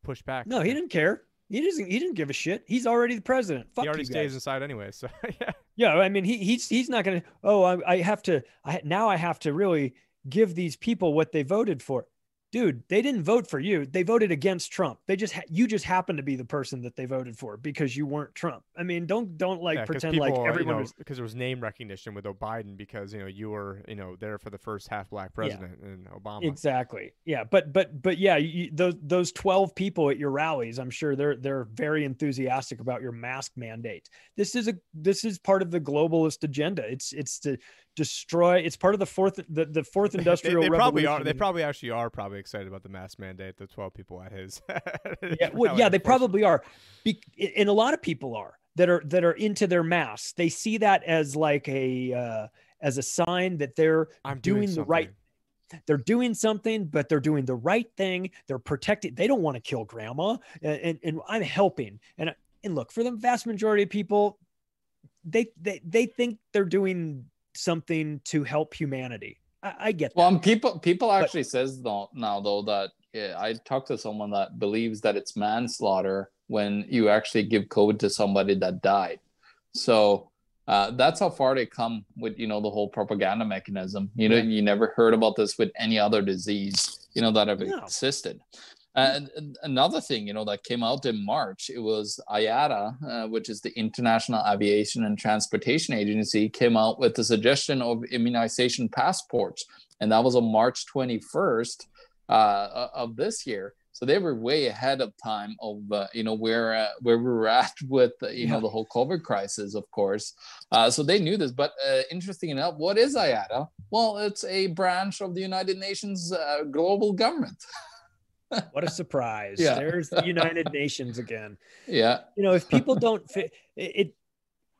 S1: push back?
S2: No, he didn't care. He doesn't. He didn't give a shit. He's already the president. Fuck
S1: he already
S2: stays
S1: inside anyway. So yeah.
S2: Yeah, I mean, he he's he's not gonna. Oh, I, I have to. I now I have to really give these people what they voted for dude, they didn't vote for you. They voted against Trump. They just ha- you just happened to be the person that they voted for because you weren't Trump. I mean, don't don't like yeah, pretend people, like everyone
S1: you know,
S2: was
S1: because there was name recognition with Biden because you know you were you know there for the first half black president yeah. in Obama.
S2: Exactly. Yeah, but but but yeah, you, those those 12 people at your rallies, I'm sure they're they're very enthusiastic about your mask mandate. This is a this is part of the globalist agenda. It's it's to destroy. It's part of the fourth the, the fourth industrial
S1: they,
S2: they
S1: probably are. They probably actually are probably excited about the mask mandate. The twelve people at his.
S2: yeah, well, yeah, they probably are, Be- and a lot of people are that are that are into their masks. They see that as like a uh, as a sign that they're
S1: I'm
S2: doing,
S1: doing
S2: the right they're doing something, but they're doing the right thing. They're protected. They don't want to kill grandma, and, and, and, I'm helping. And and look, for the vast majority of people, they they they think they're doing something to help humanity. I, I get
S3: that. Well, people people actually but, says though now though that yeah, I talked to someone that believes that it's manslaughter when you actually give COVID to somebody that died. So uh, that's how far they come with you know the whole propaganda mechanism. You know, yeah. you never heard about this with any other disease you know that have no. existed. And another thing, you know, that came out in March, it was IATA, uh, which is the International Aviation and Transportation Agency, came out with the suggestion of immunization passports, and that was on March 21st uh, of this year. So they were way ahead of time of uh, you know where uh, where we were at with uh, you yeah. know the whole COVID crisis, of course. Uh, so they knew this. But uh, interesting enough, what is IATA? Well, it's a branch of the United Nations uh, global government.
S2: what a surprise! Yeah. There's the United Nations again.
S3: Yeah.
S2: You know, if people don't fit it, it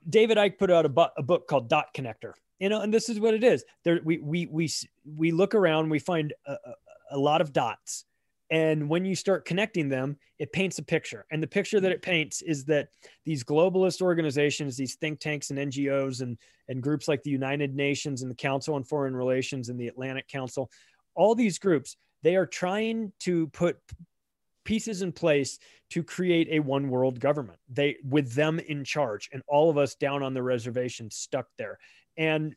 S2: David Icke put out a, bu- a book called Dot Connector. You know, and this is what it is. There, we we we we look around, we find a, a, a lot of dots and when you start connecting them, it paints a picture. And the picture that it paints is that these globalist organizations, these think tanks and NGOs and, and groups like the United Nations and the Council on Foreign Relations and the Atlantic Council, all these groups, they are trying to put pieces in place to create a one world government. They with them in charge and all of us down on the reservation stuck there. And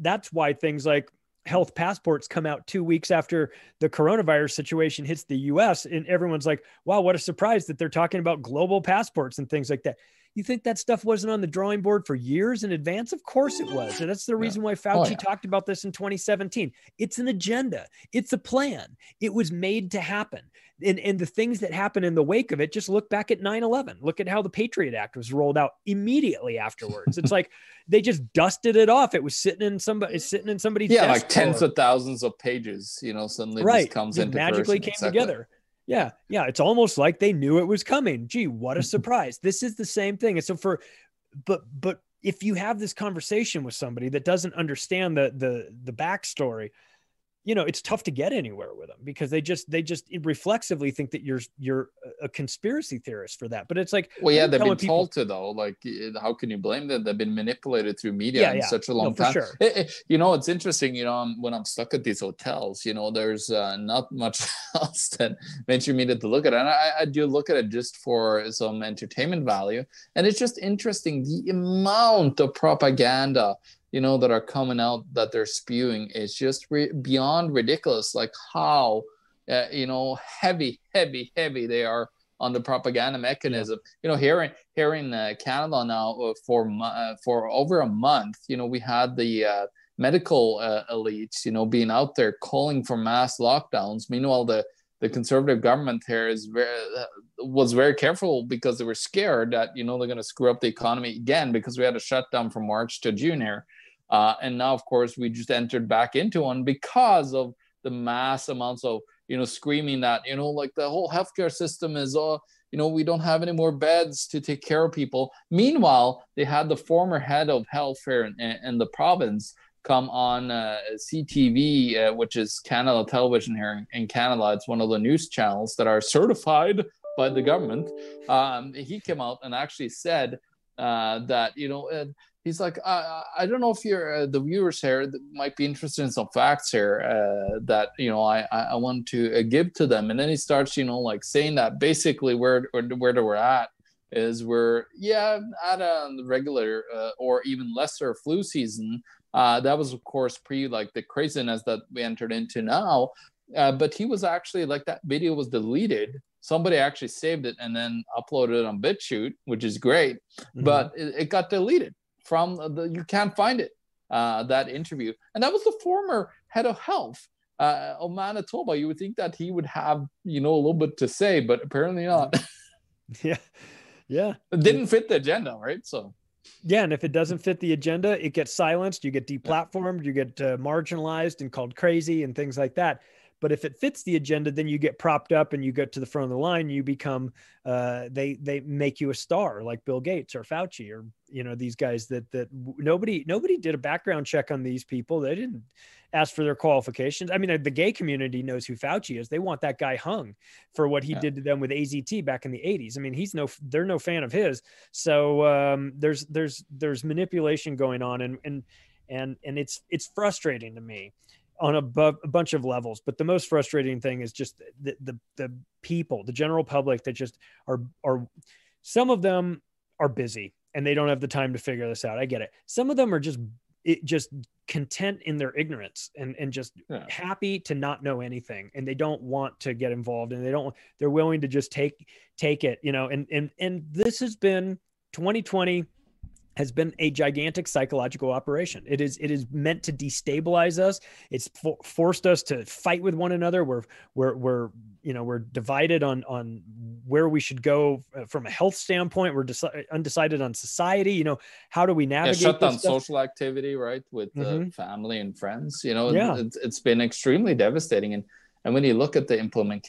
S2: that's why things like health passports come out two weeks after the coronavirus situation hits the US. And everyone's like, wow, what a surprise that they're talking about global passports and things like that. You think that stuff wasn't on the drawing board for years in advance? Of course it was. And that's the reason why oh, Fauci oh, yeah. talked about this in 2017. It's an agenda, it's a plan. It was made to happen. And, and the things that happen in the wake of it, just look back at 9 11. Look at how the Patriot Act was rolled out immediately afterwards. it's like they just dusted it off. It was sitting in somebody, sitting in somebody's
S3: yeah, like tens of thousands of pages. You know, suddenly right. comes in
S2: magically came exactly. together. Yeah, yeah. It's almost like they knew it was coming. Gee, what a surprise. this is the same thing. And so for but but if you have this conversation with somebody that doesn't understand the the the backstory, you know it's tough to get anywhere with them because they just they just reflexively think that you're you're a conspiracy theorist for that. But it's like
S3: well yeah they've been people, told to though like eh, how can you blame them? They've been manipulated through media yeah, in yeah. such a long no, time. sure. it, it, you know it's interesting you know when i'm stuck at these hotels you know there's uh, not much else that venture media to look at and I, I do look at it just for some entertainment value. And it's just interesting the amount of propaganda you know that are coming out that they're spewing is just re- beyond ridiculous like how uh, you know heavy heavy heavy they are on the propaganda mechanism. Yeah. you know here in here in uh, canada now uh, for uh, for over a month you know we had the uh, medical uh, elites you know being out there calling for mass lockdowns. Meanwhile the the conservative government here is very was very careful because they were scared that you know they're going to screw up the economy again because we had a shutdown from march to june here uh, and now, of course, we just entered back into one because of the mass amounts of, you know, screaming that, you know, like the whole healthcare system is, uh, you know, we don't have any more beds to take care of people. Meanwhile, they had the former head of health here in, in the province come on uh, CTV, uh, which is Canada Television here in Canada. It's one of the news channels that are certified by the government. Um, he came out and actually said uh, that, you know, he's like, I, I don't know if you're uh, the viewers here might be interested in some facts here uh, that you know I I want to uh, give to them, and then he starts you know like saying that basically where where we're at is we're yeah at a regular uh, or even lesser flu season. Uh, that was of course pre like the craziness that we entered into now. Uh, but he was actually like that video was deleted somebody actually saved it and then uploaded it on BitChute, which is great, mm-hmm. but it, it, got deleted from the you can't find it uh, that interview. And that was the former head of health uh, of manitoba. You would think that he would have you know a little bit to say but apparently not.
S2: Yeah. Yeah.
S3: It didn't fit the agenda right? So.
S2: Yeah and if it doesn't fit the agenda it gets silenced you get deplatformed you get uh, marginalized and called crazy and things like that but if it fits the agenda, then you get propped up and you get to the front of the line. You become uh, they they make you a star like Bill Gates or Fauci or you know these guys that that nobody nobody did a background check on these people. They didn't ask for their qualifications. I mean, the gay community knows who Fauci is. They want that guy hung for what he yeah. did to them with AZT back in the 80s. I mean, he's no they're no fan of his. So um, there's there's there's manipulation going on and and and and it's it's frustrating to me on a, bu- a, bunch of levels but the most frustrating thing is just the, the the people the general public that just are are some of them are busy and they don't have the time to figure this out i get it some of them are just it just content in their ignorance and and just
S3: Yeah.
S2: happy to not know anything and they don't want to get involved and they don't they're willing to just take take it you know and and and this has been 2020 has been a gigantic psychological operation it is it is meant to destabilize us it's for, forced us to fight with one another we're we're we're you know we're divided on on where we should go uh, from a health standpoint we're deci- undecided on society you know how do we
S3: yeah,
S2: navigate
S3: shut down
S2: stuff?
S3: social activity, right, with uh,
S2: Mhm.
S3: family and friends. You know,
S2: Yeah.
S3: it's, it's been extremely devastating. And and when you look at the implement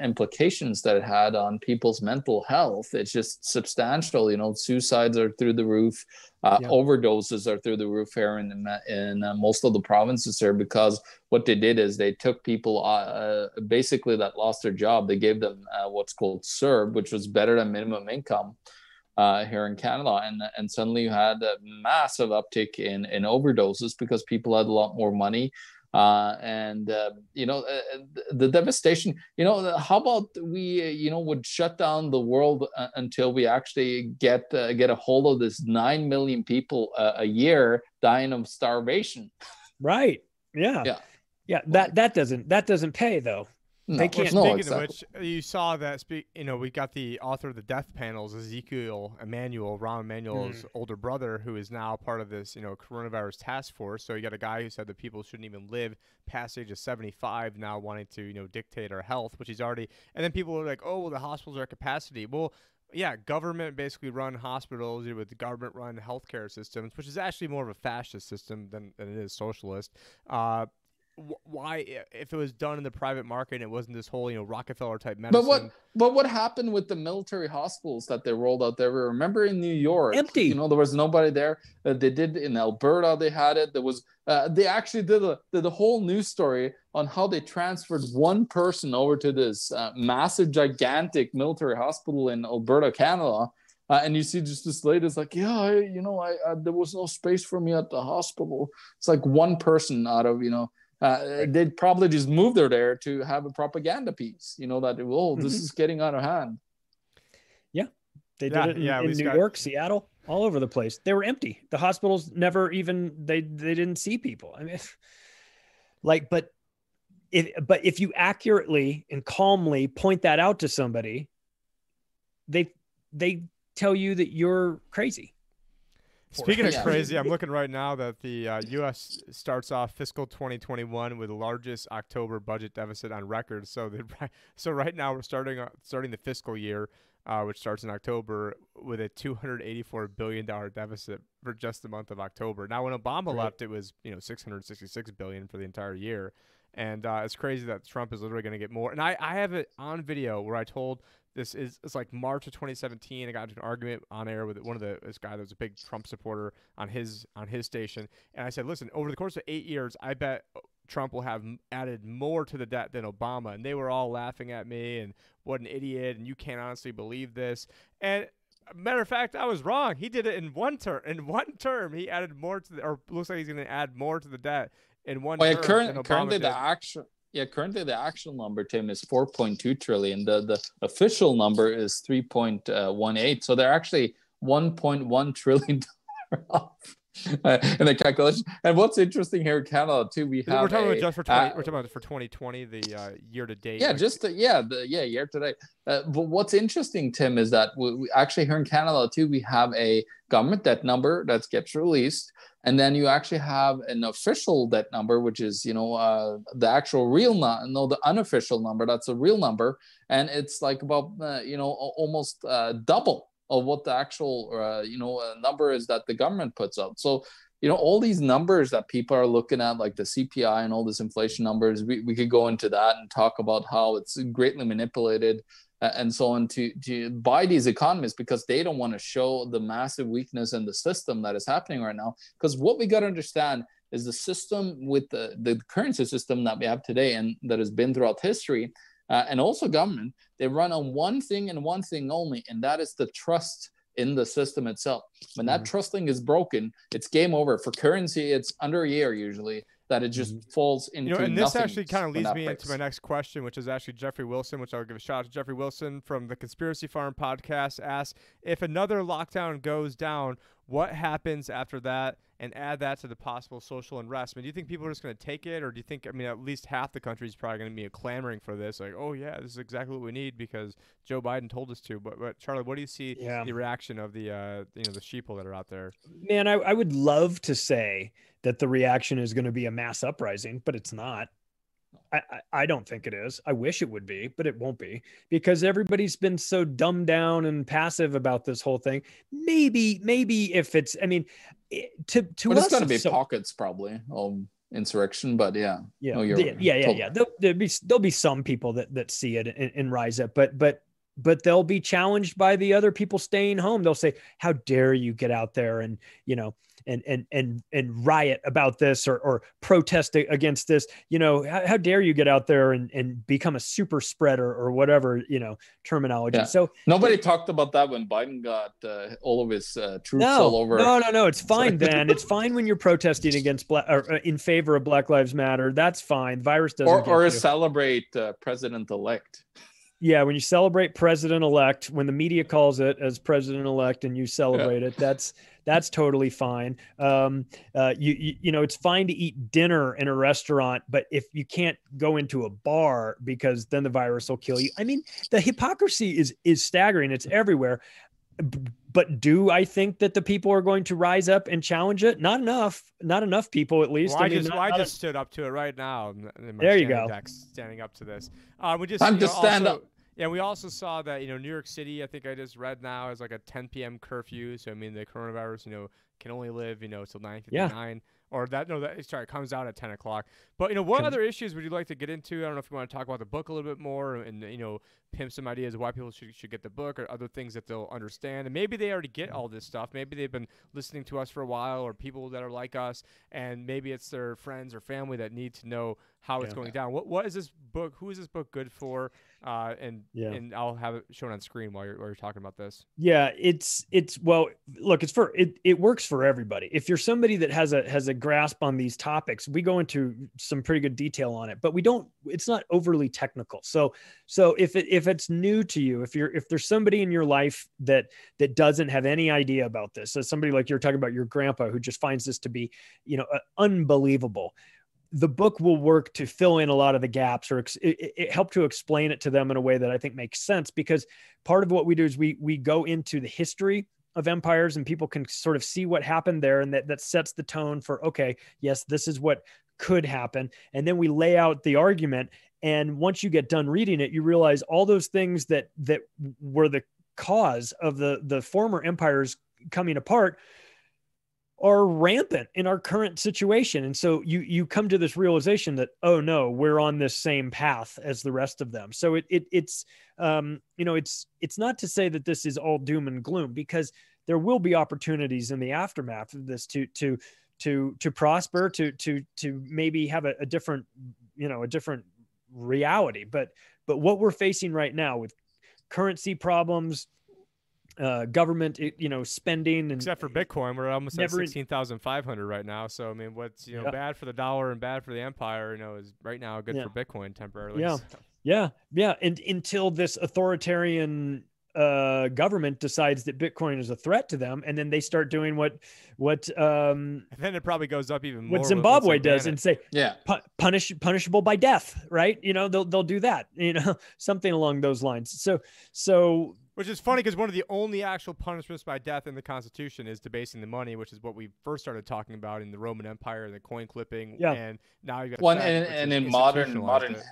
S3: implications that it had on people's mental health, it's just substantial. You know, suicides are through the roof, uh,
S2: Yeah.
S3: overdoses are through the roof here in in uh, most of the provinces here because what they did is they took people uh, uh, basically that lost their job. They gave them uh, what's called CERB, which was better than minimum income uh, here in Canada, and and suddenly you had a massive uptick in in overdoses because people had a lot more money, uh, and uh, you know uh, the devastation. You know, how about we uh, you know would shut down the world uh, until we actually get uh, get a hold of this nine million people uh, a year dying of starvation.
S2: right yeah
S3: Yeah.
S2: yeah that that doesn't that doesn't pay though
S3: No,
S2: They can't-
S3: no,
S1: speaking
S3: exactly.
S1: of which, you saw that. Speak, you know, we got the author of the death panels, Ezekiel Emanuel, Rahm Emanuel's older brother, who is now part of this, you know, coronavirus task force. So you got a guy who said that people shouldn't even live past age of seventy-five, now wanting to, you know, dictate our health, which he's already. And then people are like, "Oh, well, the hospitals are at capacity." Well, yeah, government basically run hospitals with government run healthcare systems, which is actually more of a fascist system than, than it is socialist. Uh, why, if it was done in the private market and it wasn't this whole, you know, Rockefeller type medicine?
S3: But what but what happened with the military hospitals that they rolled out there? Remember in New York,
S2: Empty.
S3: You know, there was nobody there. Uh, they did in Alberta. They had it. There was. Uh, they actually did a did a whole news story on how they transferred one person over to this uh, massive, gigantic military hospital in Alberta, Canada. Uh, and you see just this lady is like, yeah, I, you know, I, I there was no space for me at the hospital. It's like one person out of you know uh, they'd probably just moved her there to have a propaganda piece, you know, that oh, this
S2: Mhm.
S3: is getting out of hand.
S2: Yeah, they
S1: Yeah,
S2: did it in,
S1: yeah,
S2: in New
S1: got-
S2: York, Seattle, all over the place. They were empty. The hospitals never even they they didn't see people. I mean, like, but if but if you accurately and calmly point that out to somebody, they they tell you that you're crazy.
S1: Speaking of crazy, I'm looking right now that the uh, U.S. starts off fiscal 2021 with the largest October budget deficit on record. So, the, so right now we're starting uh, starting the fiscal year, uh, which starts in October, with a 284 billion dollar deficit for just the month of October. Now, when Obama
S2: Right.
S1: left, it was you know 666 billion for the entire year, and uh, it's crazy that Trump is literally going to get more. And I, I have it on video where I told this is it's like March of 2017. I got into an argument on air with one of the this guy that was a big Trump supporter on his on his station, and I said, listen, over the course of eight years, I bet uh, Trump will have added more to the debt than Obama, and they were all laughing at me and what an idiot, and you can't honestly believe this. And uh, matter of fact, I was wrong. He did it in one term. In one term, he added more to the, or looks like he's going to add more to the debt in one
S3: Well,
S1: term.
S3: current, currently
S1: did.
S3: the actual yeah, currently the actual number, Tim, is 4.2 trillion. The the official number is 3.18. Uh, so they're actually 1.1 trillion off uh, in the calculation. And what's interesting here in Canada too, we have
S1: we're talking
S3: a,
S1: about just for 20,
S3: uh,
S1: we're talking about for 2020, the uh, year to date.
S3: yeah
S1: like-
S3: just the, yeah the yeah year today uh, but what's interesting tim is that we, we actually here in canada too we have a government debt number that gets released and then you actually have an official debt number which is you know uh, the actual real no, no the unofficial number that's a real number and it's like about uh, you know almost uh, double of what the actual uh, you know uh, number is that the government puts out. So you know all these numbers that people are looking at like the cpi and all this inflation numbers we, we could go into that and talk about how it's greatly manipulated uh, and so on to, to by these economists because they don't want to show the massive weakness in the system that is happening right now. Because what we got to understand is the system with the, the currency system that we have today and that has been throughout history uh, and also government they run on one thing and one thing only and that is the trust in the system itself when that
S2: Mhm.
S3: trusting is broken it's game over for currency it's under a year usually that it just falls into
S1: You know, and this actually kind of leads me
S3: breaks.
S1: into my next question, which is actually Jeffrey Wilson, which I'll give a shout out to Jeffrey Wilson from the Conspiracy Farm podcast. Asks if another lockdown goes down, what happens after that, and add that to the possible social unrest. I mean, do you think people are just going to take it, or do you think I mean at least half the country is probably going to be clamoring for this, like, oh yeah, this is exactly what we need because Joe Biden told us to. But but Charlie, what do you see
S2: Yeah.
S1: the reaction of the uh, you know the sheeple that are out there?
S2: Man, I, I would love to say that the reaction is going to be a mass uprising, but it's not. I, I, I don't think it is. I wish it would be, but it won't be because everybody's been so dumbed down and passive about this whole thing. Maybe, maybe if it's, I mean, it, to to
S3: But
S2: us,
S3: it's going to be
S2: so-
S3: pockets probably of insurrection. But yeah,
S2: yeah,
S3: No, you're
S2: yeah, yeah, yeah,
S3: totally-
S2: yeah. There'll, there'll be there'll be some people that that see it and, and rise up, but but but they'll be challenged by the other people staying home. They'll say, "How dare you get out there and you know and and and and riot about this or or protest against this? You know, how, how dare you get out there and and become a super spreader or whatever you know terminology?"
S3: Yeah.
S2: So
S3: nobody talked about that when Biden got uh, all of his uh, troops
S2: no,
S3: all over.
S2: no, no, no. It's fine then. It's fine when you're protesting against black or uh, in favor of Black Lives Matter. That's fine. Virus doesn't.
S3: or or
S2: you.
S3: celebrate uh, president elect.
S2: Yeah, when you celebrate president elect, when the media calls it as president elect and you celebrate it, that's that's totally fine. Um, uh, you, you you know, it's fine to eat dinner in a restaurant, but if you can't go into a bar because then the virus will kill you. I mean, the hypocrisy is is staggering. It's everywhere. But do I think that the people are going to rise up and challenge it? Not enough. Not enough people, at least.
S1: Well, I,
S2: mean,
S1: just
S2: not-
S1: well, I just stood up to it right now. in my
S2: There you go.
S1: deck, standing up to this. Uh, we just
S3: Time
S1: you
S3: to
S1: know,
S3: stand
S1: also-
S3: up.
S1: Yeah, we also saw that you know New York City. I think I just read now is like a 10 p.m. curfew. So I mean the coronavirus, you know, can only live you know till 9:59. Or that no, that sorry, it comes out at 10 o'clock. But you know, what other issues would you like to get into? I don't know if you want to talk about the book a little bit more, and you know, pimp some ideas of why people should should get the book, or other things that they'll understand. And maybe they already get all this stuff. Maybe they've been listening to us for a while, or people that are like us, and maybe it's their friends or family that need to know how it's
S2: Yeah.
S1: going down. What what is this book? Who is this book good for? Uh, and
S2: Yeah.
S1: and I'll have it shown on screen while you're while you're talking about this.
S2: Yeah, it's it's well, look, it's for it it works for everybody. If you're somebody that has a has a grasp on these topics, we go into some pretty good detail on it, but we don't it's not overly technical. So so if it if it's new to you, if you're if there's somebody in your life that that doesn't have any idea about this, so somebody like you're talking about your grandpa who just finds this to be, you know, uh, unbelievable the book will work to fill in a lot of the gaps or ex- it, it, to explain it to them in a way that I think makes sense because part of what we do is we we go into the history of empires and people can sort of see what happened there and that that sets the tone for okay yes this is what could happen. And then we lay out the argument. And once you get done reading it you realize all those things that that were the cause of the the former empires coming apart are rampant in our current situation. And so you you come to this realization that oh no we're on this same path as the rest of them. So it, it it's um you know it's it's not to say that this is all doom and gloom because there will be opportunities in the aftermath of this to to to to prosper to to to maybe have a, a different you know a different reality. But but what we're facing right now with currency problems uh government you know spending and
S1: Except for Bitcoin, we're almost
S2: Never-
S1: at sixteen thousand five hundred right now. So I mean, what's you know
S2: Yeah.
S1: bad for the dollar and bad for the empire, you know, is right now good
S2: Yeah.
S1: for Bitcoin temporarily.
S2: Yeah.
S1: So-
S2: Yeah, yeah, and until this authoritarian uh, government decides that Bitcoin is a threat to them, and then they start doing what what um,
S1: And then it probably goes up even more.
S2: what Zimbabwe
S1: once they
S2: does, and say
S3: Yeah,
S2: pu- punish punishable by death, right? You know, they'll they'll do that, you know, something along those lines. So so
S1: Which is funny because one of the only actual punishments by death in the Constitution is debasing the money, which is what we first started talking about in the Roman Empire, and the coin clipping.
S2: Yeah.
S1: And now you got the
S3: one
S1: Fed,
S3: and, and in modern modern
S1: it.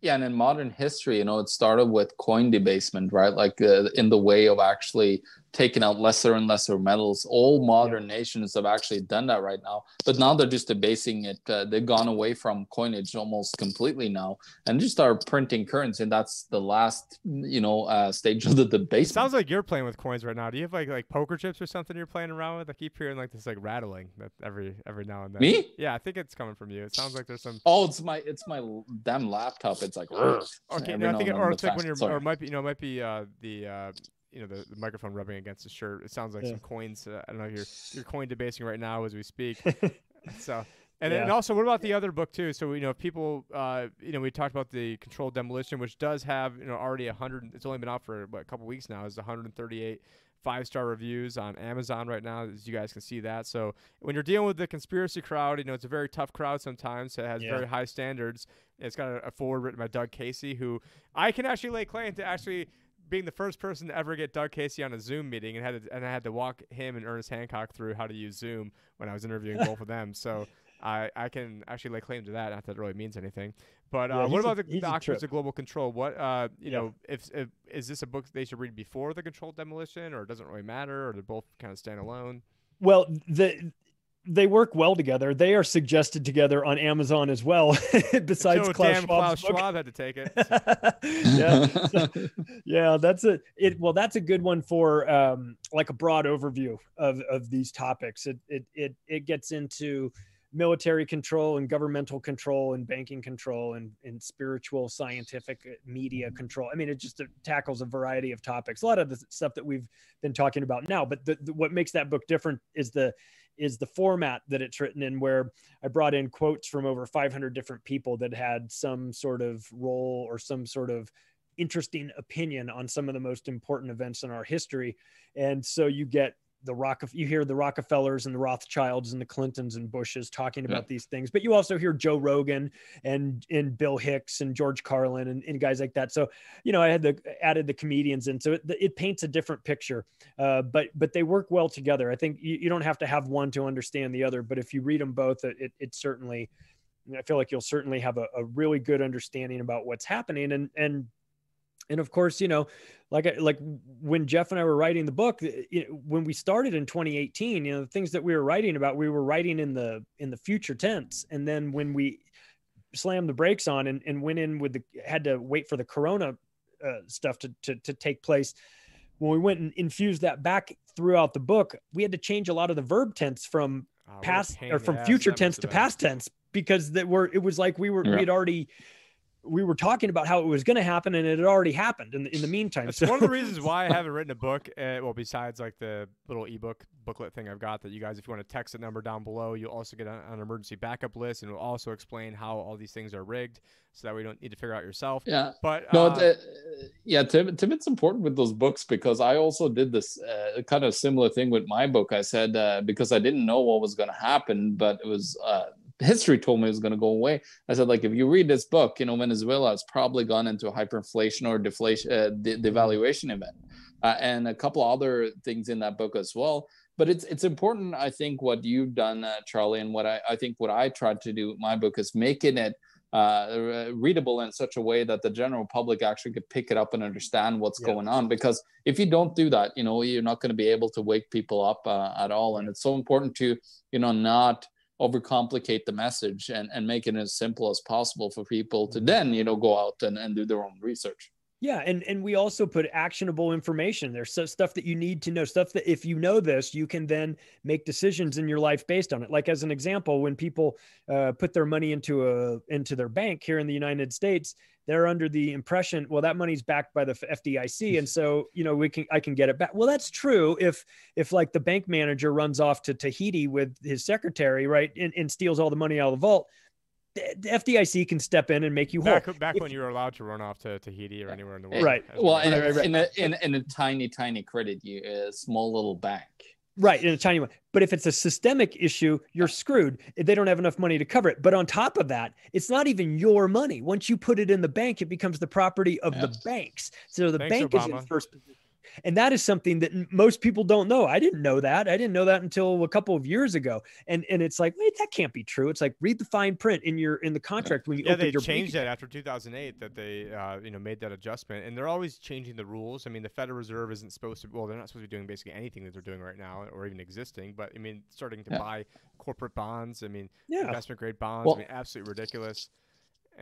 S3: yeah and in modern history you know it started with coin debasement right like uh, in the way of actually taking out lesser and lesser metals all modern nations have actually done that right now but now they're just debasing it uh, they've gone away from coinage almost completely now and just are printing currency and that's the last you know uh, stage of the debasement
S1: sounds like you're playing with coins right now. Do you have like like poker chips or something you're playing around with? I keep hearing like this like rattling that every every now and then.
S3: Me?
S1: Yeah, I think it's coming from you. It sounds like there's some.
S3: oh it's my it's my damn laptop it's like
S1: Okay, no, I think, it, or it's like when you're,
S3: Sorry.
S1: or it might be, you know, it might be uh, the, uh, you know, the, the microphone rubbing against the shirt. It sounds like
S2: Yeah.
S1: some coins. Uh, I don't know. You're you're coin debasing right now as we speak. so, and then
S2: Yeah.
S1: also, what about the other book too? So you know, if people, uh, you know, we talked about the controlled demolition, which does have you know already a hundred. It's only been out for what, a couple weeks now. Is 138 five star reviews on Amazon right now, as you guys can see that. So when you're dealing with the conspiracy crowd, you know it's a very tough crowd sometimes. It has
S2: Yeah.
S1: very high standards. It's got a, a forward written by Doug Casey, who I can actually lay claim to actually being the first person to ever get Doug Casey on a Zoom meeting, and had to, and I had to walk him and Ernest Hancock through how to use Zoom when I was interviewing both of them. So. I, I can actually lay claim to that. Not that it really means anything. But
S2: Yeah,
S1: uh, what
S2: he's a-
S1: about the
S2: a
S1: of Global Control? What uh, you
S2: Yeah.
S1: know, if, if is this a book they should read before the controlled demolition, or it doesn't really matter, or they're both kind of stand alone?
S2: Well, the they work well together. They are suggested together on Amazon as well. Besides
S1: so
S2: Klaus
S1: Klaus
S2: book.
S1: Schwab had to take it.
S2: yeah, so- yeah, that's a it. Well, that's a good one for um, like a broad overview of of these topics. It it it it gets into military control and governmental control and banking control and, and spiritual scientific uh, media control i mean it just uh, tackles a variety of topics a lot of the stuff that we've been talking about now but the, the, what makes that book different is the is the format that it's written in where i brought in quotes from over 500 different people that had some sort of role or some sort of interesting opinion on some of the most important events in our history. And so you get the rock you hear the rockefellers and the rothschilds and the clintons and bushes talking
S3: Yeah.
S2: about these things but you also hear joe rogan and and bill hicks and george carlin and, and guys like that. So you know i had the added the comedians in. So it, it paints a different picture uh, but but they work well together. I think you, you don't have to have one to understand the other but if you read them both it, it, it certainly i feel like you'll certainly have a, a really good understanding about what's happening. And and and of course you know like like when jeff and i were writing the book you know, when we started in 2018 you know the things that we were writing about we were writing in the in the future tense and then when we slammed the brakes on and, and went in with the had to wait for the corona uh, stuff to, to to take place when we went and infused that back throughout the book we had to change a lot of the verb tense from
S1: what a
S2: past or from future tense to past tense because that were it was like we were
S3: Yeah.
S2: we had already we were talking about how it was going to happen and it had already happened in the, in the meantime
S1: That's
S2: so
S1: one of the reasons why I haven't written a book. Uh, well, besides like the little ebook booklet thing I've got that you guys, if you want to text the number down below, you'll also get on an emergency backup list, and it'll also explain how all these things are rigged, so that we don't need to figure out yourself.
S3: yeah.
S1: But
S3: No,
S1: uh,
S3: th- yeah, Tim, Tim, it's important with those books because I also did this uh, kind of similar thing with my book. I said uh, because I didn't know what was going to happen, but it was uh, history told me it was going to go away. I said, like, if you read this book, you know, Venezuela has probably gone into a hyperinflation or deflation, uh, de- devaluation event, uh, and a couple other things in that book as well. But it's it's important, I think, what you've done, uh, Charlie, and what I, I think what I tried to do with my book is making it uh, readable in such a way that the general public actually could pick it up and understand what's
S2: Yeah.
S3: going on. Because if you don't do that, you know, you're not going to be able to wake people up uh, at all. And it's so important to, you know, not overcomplicate the message and, and make it as simple as possible for people to mm-hmm. then, you know, go out and, and do their own research.
S2: Yeah, and and we also put actionable information. There's stuff that you need to know. Stuff that if you know this, you can then make decisions in your life based on it. Like as an example, when people uh, put their money into a into their bank here in the United States, they're under the impression, well, that money's backed by the FDIC, and so you know we can I can get it back. Well, that's true if if like the bank manager runs off to Tahiti with his secretary, right, and, and steals all the money out of the vault. The the FDIC can step in and make you whole.
S1: back back
S2: If-
S1: when you were allowed to run off to Tahiti or anywhere in the world,
S2: Right.
S1: as
S3: Well,
S1: were.
S3: in,
S2: Right, right, right.
S3: in, a, in, in a tiny, tiny credit, you a small little bank.
S2: Right, in a tiny one. But if it's a systemic issue, you're screwed. They don't have enough money to cover it. But on top of that, it's not even your money. Once you put it in the bank, it becomes the property of the banks. So the
S1: Thanks,
S2: bank is in first position. And that is something that most people don't know. I didn't know that. I didn't know that until a couple of years ago. And and it's like, wait, that can't be true. It's like read the fine print in your in the contract when you
S1: yeah, they
S2: your bank
S1: changed that after 2008. That they, uh, you know, made that adjustment, and they're always changing the rules. I mean, the Federal Reserve isn't supposed to. Well, they're not supposed to be doing basically anything that they're doing right now, or even existing. But I mean, starting to
S3: Yeah.
S1: buy corporate bonds. I mean,
S2: Yeah.
S1: investment grade bonds.
S3: Well-
S1: I mean, absolutely ridiculous.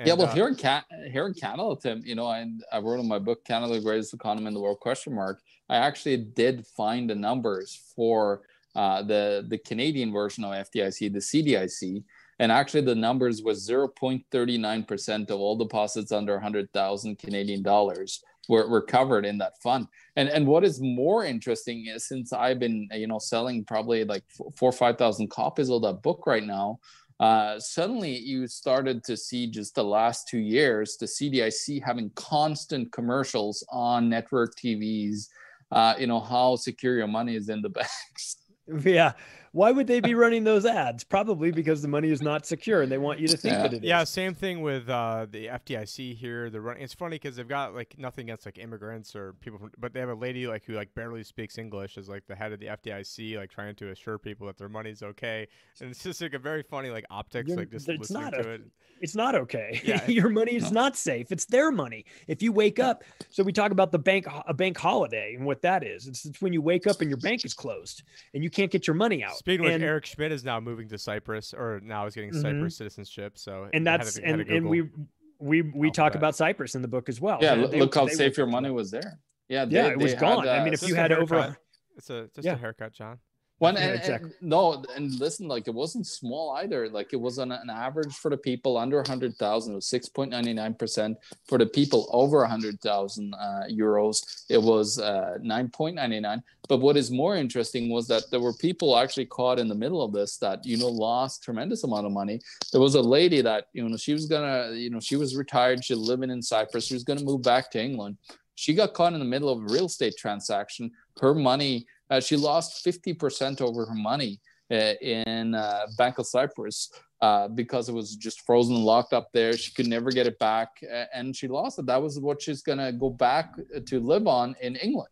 S3: Yeah, well,
S1: uh,
S3: here in Ca- here in Canada, Tim, you know, I, I wrote in my book, Canada, the greatest economy in the world? Question mark. I actually did find the numbers for uh, the the Canadian version of FDIC, the CDIC, and actually the numbers was zero point thirty nine percent of all deposits under hundred thousand Canadian dollars were, were covered in that fund. And and what is more interesting is since I've been you know selling probably like four four or five thousand copies of that book right now uh, suddenly you started to see just the last two years the CDIC having constant commercials on network TVs, uh, you know how secure your money is in the banks.
S2: Yeah. Why would they be running those ads? Probably because the money is not secure and they want you to think
S3: Yeah.
S2: that it is.
S1: Yeah, same thing with uh, the FDIC here. They're running. It's funny because they've got like nothing against like immigrants or people, from, but they have a lady like who like barely speaks English as like the head of the FDIC, like trying to assure people that their money's okay. And it's just like a very funny like optics,
S2: You're-
S1: like just
S2: it's
S1: listening
S2: not
S1: to
S2: a-
S1: it.
S2: It's not okay.
S1: Yeah.
S2: Your money is
S3: No.
S2: not safe. It's their money. If you wake up, so we talk about the bank a bank holiday and what that is. It's, it's when you wake up and your bank is closed and you can't get your money out.
S1: Speaking of
S2: and,
S1: which, Eric Schmidt is now moving to Cyprus, or now is getting
S2: Mhm.
S1: Cyprus citizenship. So
S2: and
S1: I had
S2: that's
S1: to- had
S2: and, and we we we talk
S1: Alphabet.
S2: about Cyprus in the book as well.
S3: yeah,
S2: They-
S3: look,
S2: they-
S3: look how
S2: they
S3: safe
S2: went
S3: your money was there. Yeah,
S2: Yeah, it was
S3: they had,
S2: gone. I mean,
S3: uh,
S2: if you had over,
S1: haircut. It's a just
S2: Yeah.
S1: a haircut, John.
S3: One
S2: Yeah,
S3: and,
S2: exactly.
S3: and no, and listen, like it wasn't small either. Like it was on an average for the people under a hundred thousand, it was six point ninety nine percent. For the people over a hundred thousand uh, euros, it was uh, nine point ninety nine. But what is more interesting was that there were people actually caught in the middle of this that you know lost tremendous amount of money. There was a lady that you know she was gonna, you know, she was retired, she's living in Cyprus, she was gonna move back to England. She got caught in the middle of a real estate transaction. Her money uh, she lost 50% over her money uh, in uh, Bank of Cyprus uh, because it was just frozen locked up there. She could never get it back, uh, and she lost it. That was what she's gonna go back to live on in England.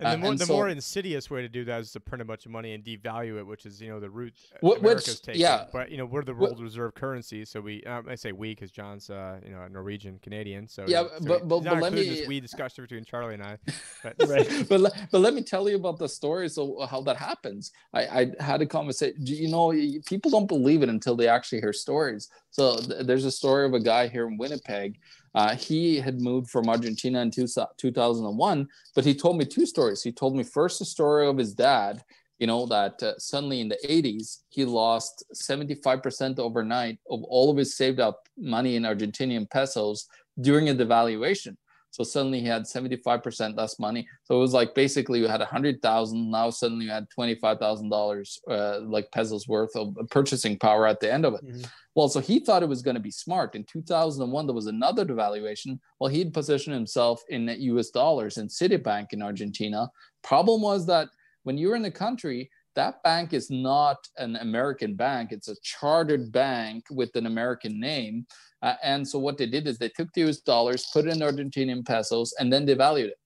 S1: And the
S3: Uh,
S1: more
S3: and
S1: the
S3: so-
S1: more insidious way to do that is to print a bunch of money and devalue it, which is you know the route uh,
S3: Wh- which-
S1: America's taking.
S3: yeah.
S1: But you know we're the world reserve currency, so we um, I say we because John's uh, you know a Norwegian Canadian, so
S3: Yeah,
S1: so
S3: but- but- but let me-
S1: this we discussion between Charlie and I. But
S2: Right.
S3: but but let me tell you about the story. So how that happens. I, I had a conversation. You know, people don't believe it until they actually hear stories. So th- there's a story of a guy here in Winnipeg. Uh, he had moved from Argentina in two, 2001, but he told me two stories. He told me first the story of his dad. You know that uh, suddenly in the 80s he lost 75% overnight of all of his saved up money in Argentinian pesos during a devaluation. So suddenly he had 75% less money. So it was like basically you had 100,000. Now suddenly you had $25,000 uh, like pesos worth of purchasing power at the end of it.
S2: Mhm.
S3: Well, so he thought it was going to be smart. In 2001, there was another devaluation. Well, he'd positioned himself in US dollars in Citibank in Argentina. Problem was that when you're in the country, that bank is not an American bank. It's a chartered bank with an American name. Uh, and so what they did is they took the US dollars, put it in Argentinian pesos, and then devalued it.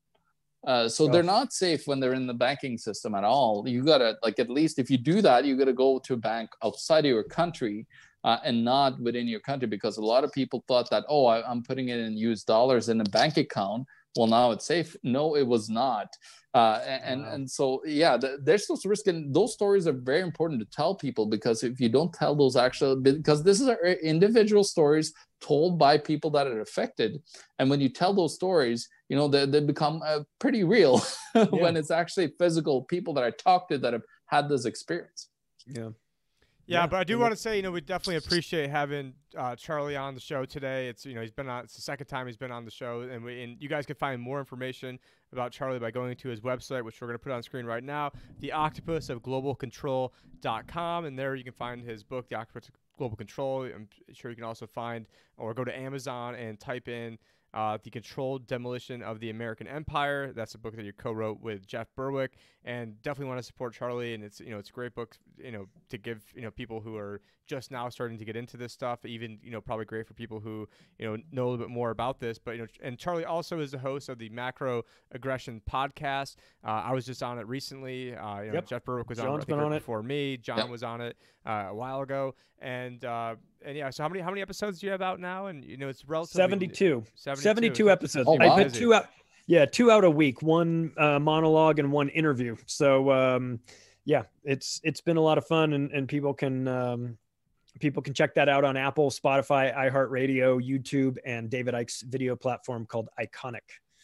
S3: Uh, so they're
S2: Oh.
S3: not safe when they're in the banking system at all. You gotta like at least if you do that, you gotta go to a bank outside of your country uh, and not within your country because a lot of people thought that oh I, I'm putting it in US dollars in a bank account. Well, now it's safe. No, it was not. Uh, and
S2: Wow.
S3: and so yeah, th- there's those risks, and those stories are very important to tell people because if you don't tell those actual, because this is individual stories told by people that are affected, and when you tell those stories, you know they, they become uh, pretty real when it's actually physical people that I talked to that have had this experience.
S2: Yeah.
S1: Yeah,
S2: Yeah,
S1: but I do want to say, you know, we definitely appreciate having uh, Charlie on the show today. It's you know he's been on. It's the second time he's been on the show, and we and you guys can find more information about Charlie by going to his website, which we're going to put on screen right now, the Octopus of Global Control.com, and there you can find his book, The Octopus of Global Control. I'm sure you can also find or go to Amazon and type in uh, the controlled demolition of the American Empire. That's a book that you co-wrote with Jeff Berwick, and definitely want to support Charlie. And it's you know it's a great book, you know, to give you know people who are just now starting to get into this stuff. Even you know probably great for people who you know know a little bit more about this. But you know, and Charlie also is the host of the Macro Aggression podcast. Uh, I was just on it recently. Uh, you know,
S2: Yep.
S1: Jeff Berwick was on, it, I think,
S2: been
S1: right
S2: on it.
S1: before me. John
S3: Yep.
S1: was on it uh, a while ago, and uh, and yeah. So how many how many episodes do you have out now? And you know it's relatively
S2: 72.
S1: 72,
S2: 72 episodes.
S3: Oh,
S2: I put two out. Yeah, two out a week, one uh, monologue and one interview. So um, yeah, it's it's been a lot of fun, and, and people can um, people can check that out on Apple, Spotify, iHeartRadio, YouTube, and David Icke's video platform called
S1: Ickonic.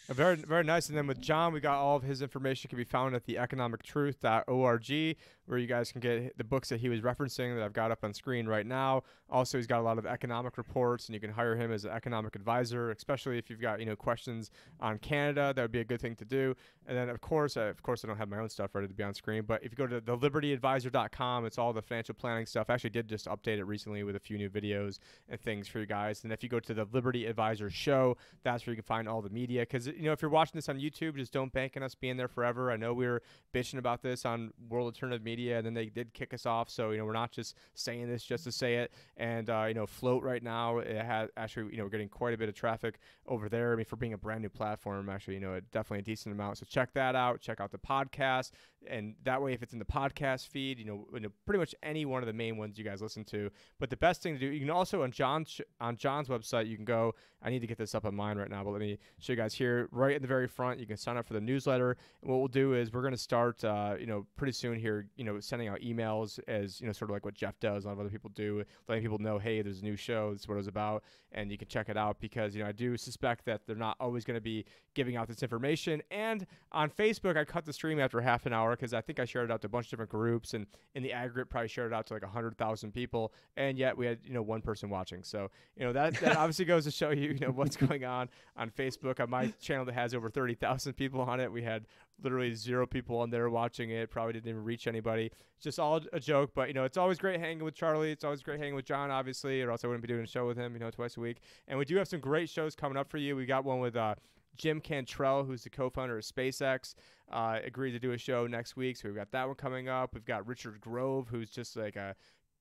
S1: Very, very nice. And then with John, we got all of his information can be found at the economictruth.org. where you guys can get the books that he was referencing that I've got up on screen right now. Also, he's got a lot of economic reports, and you can hire him as an economic advisor, especially if you've got you know questions on Canada. That would be a good thing to do. And then, of course, uh, of course, I don't have my own stuff ready to be on screen, but if you go to thelibertyadvisor.com, it's all the financial planning stuff. I actually did just update it recently with a few new videos and things for you guys. And if you go to the Liberty Advisor Show, that's where you can find all the media. Because you know, if you're watching this on YouTube, just don't bank on us being there forever. I know we were bitching about this on World Alternative Media, and then they did kick us off. So you know, we're not just saying this just to say it. And uh, you know, Flote right now it has actually you know we're getting quite a bit of traffic over there. I mean, for being a brand new platform, actually you know definitely a decent amount. So check that out. Check out the podcast, and that way, if it's in the podcast feed, you know, you know pretty much any one of the main ones you guys listen to. But the best thing to do, you can also on John's on John's website, you can go. I need to get this up on mine right now, but let me show you guys here. Right in the very front, you can sign up for the newsletter. And what we'll do is we're going to start, uh, you know, pretty soon here, you know, sending out emails as you know, sort of like what Jeff does. A lot of other people do, letting people know, hey, there's a new show. This is what it's about, and you can check it out because you know I do suspect that they're not always going to be giving out this information. And on Facebook, I cut the stream after half an hour because I think I shared it out to a bunch of different groups, and in the aggregate, probably shared it out to like hundred thousand people, and yet we had you know one person watching. So you know that that obviously goes to show you you know what's going on on Facebook. On my channel that has over thirty thousand people on it, we had literally zero people on there watching it. Probably didn't even reach anybody. It's just all a joke, but you know, it's always great hanging with Charlie. It's always great hanging with John, obviously, or else I wouldn't be doing a show with him, you know, twice a week. And we do have some great shows coming up for you. We got one with uh, Jim Cantrell, who's the co-founder of SpaceX, uh, agreed to do a show next week, so we've got that one coming up. We've got Richard Grove, who's just like a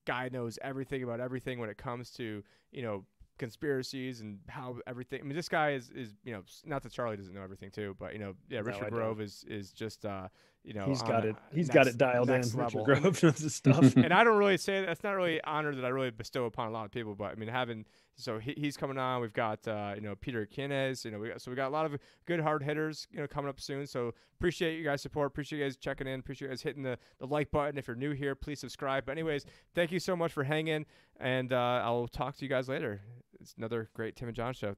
S1: guy knows everything about everything when it comes to you know conspiracies and how everything. I mean, this guy is is you know not that Charlie doesn't know everything too, but you know yeah, Richard
S2: I
S1: Grove is is just uh you know
S2: he's got
S1: a
S2: it. He's
S1: next-
S2: got it dialed in.
S1: level.
S2: Grove knows his stuff.
S1: and I don't really say that's not really honor that I really bestow upon a lot of people, but I mean having so he, he's coming on. We've got uh, you know Peter Kines, you know we got, so we got a lot of good hard hitters you know coming up soon. So appreciate you guys support, appreciate you guys checking in, appreciate you guys hitting the the like button. If you're new here, please subscribe. But anyways, thank you so much for hanging, and uh, I'll talk to you guys later. It's another great Tim and John show.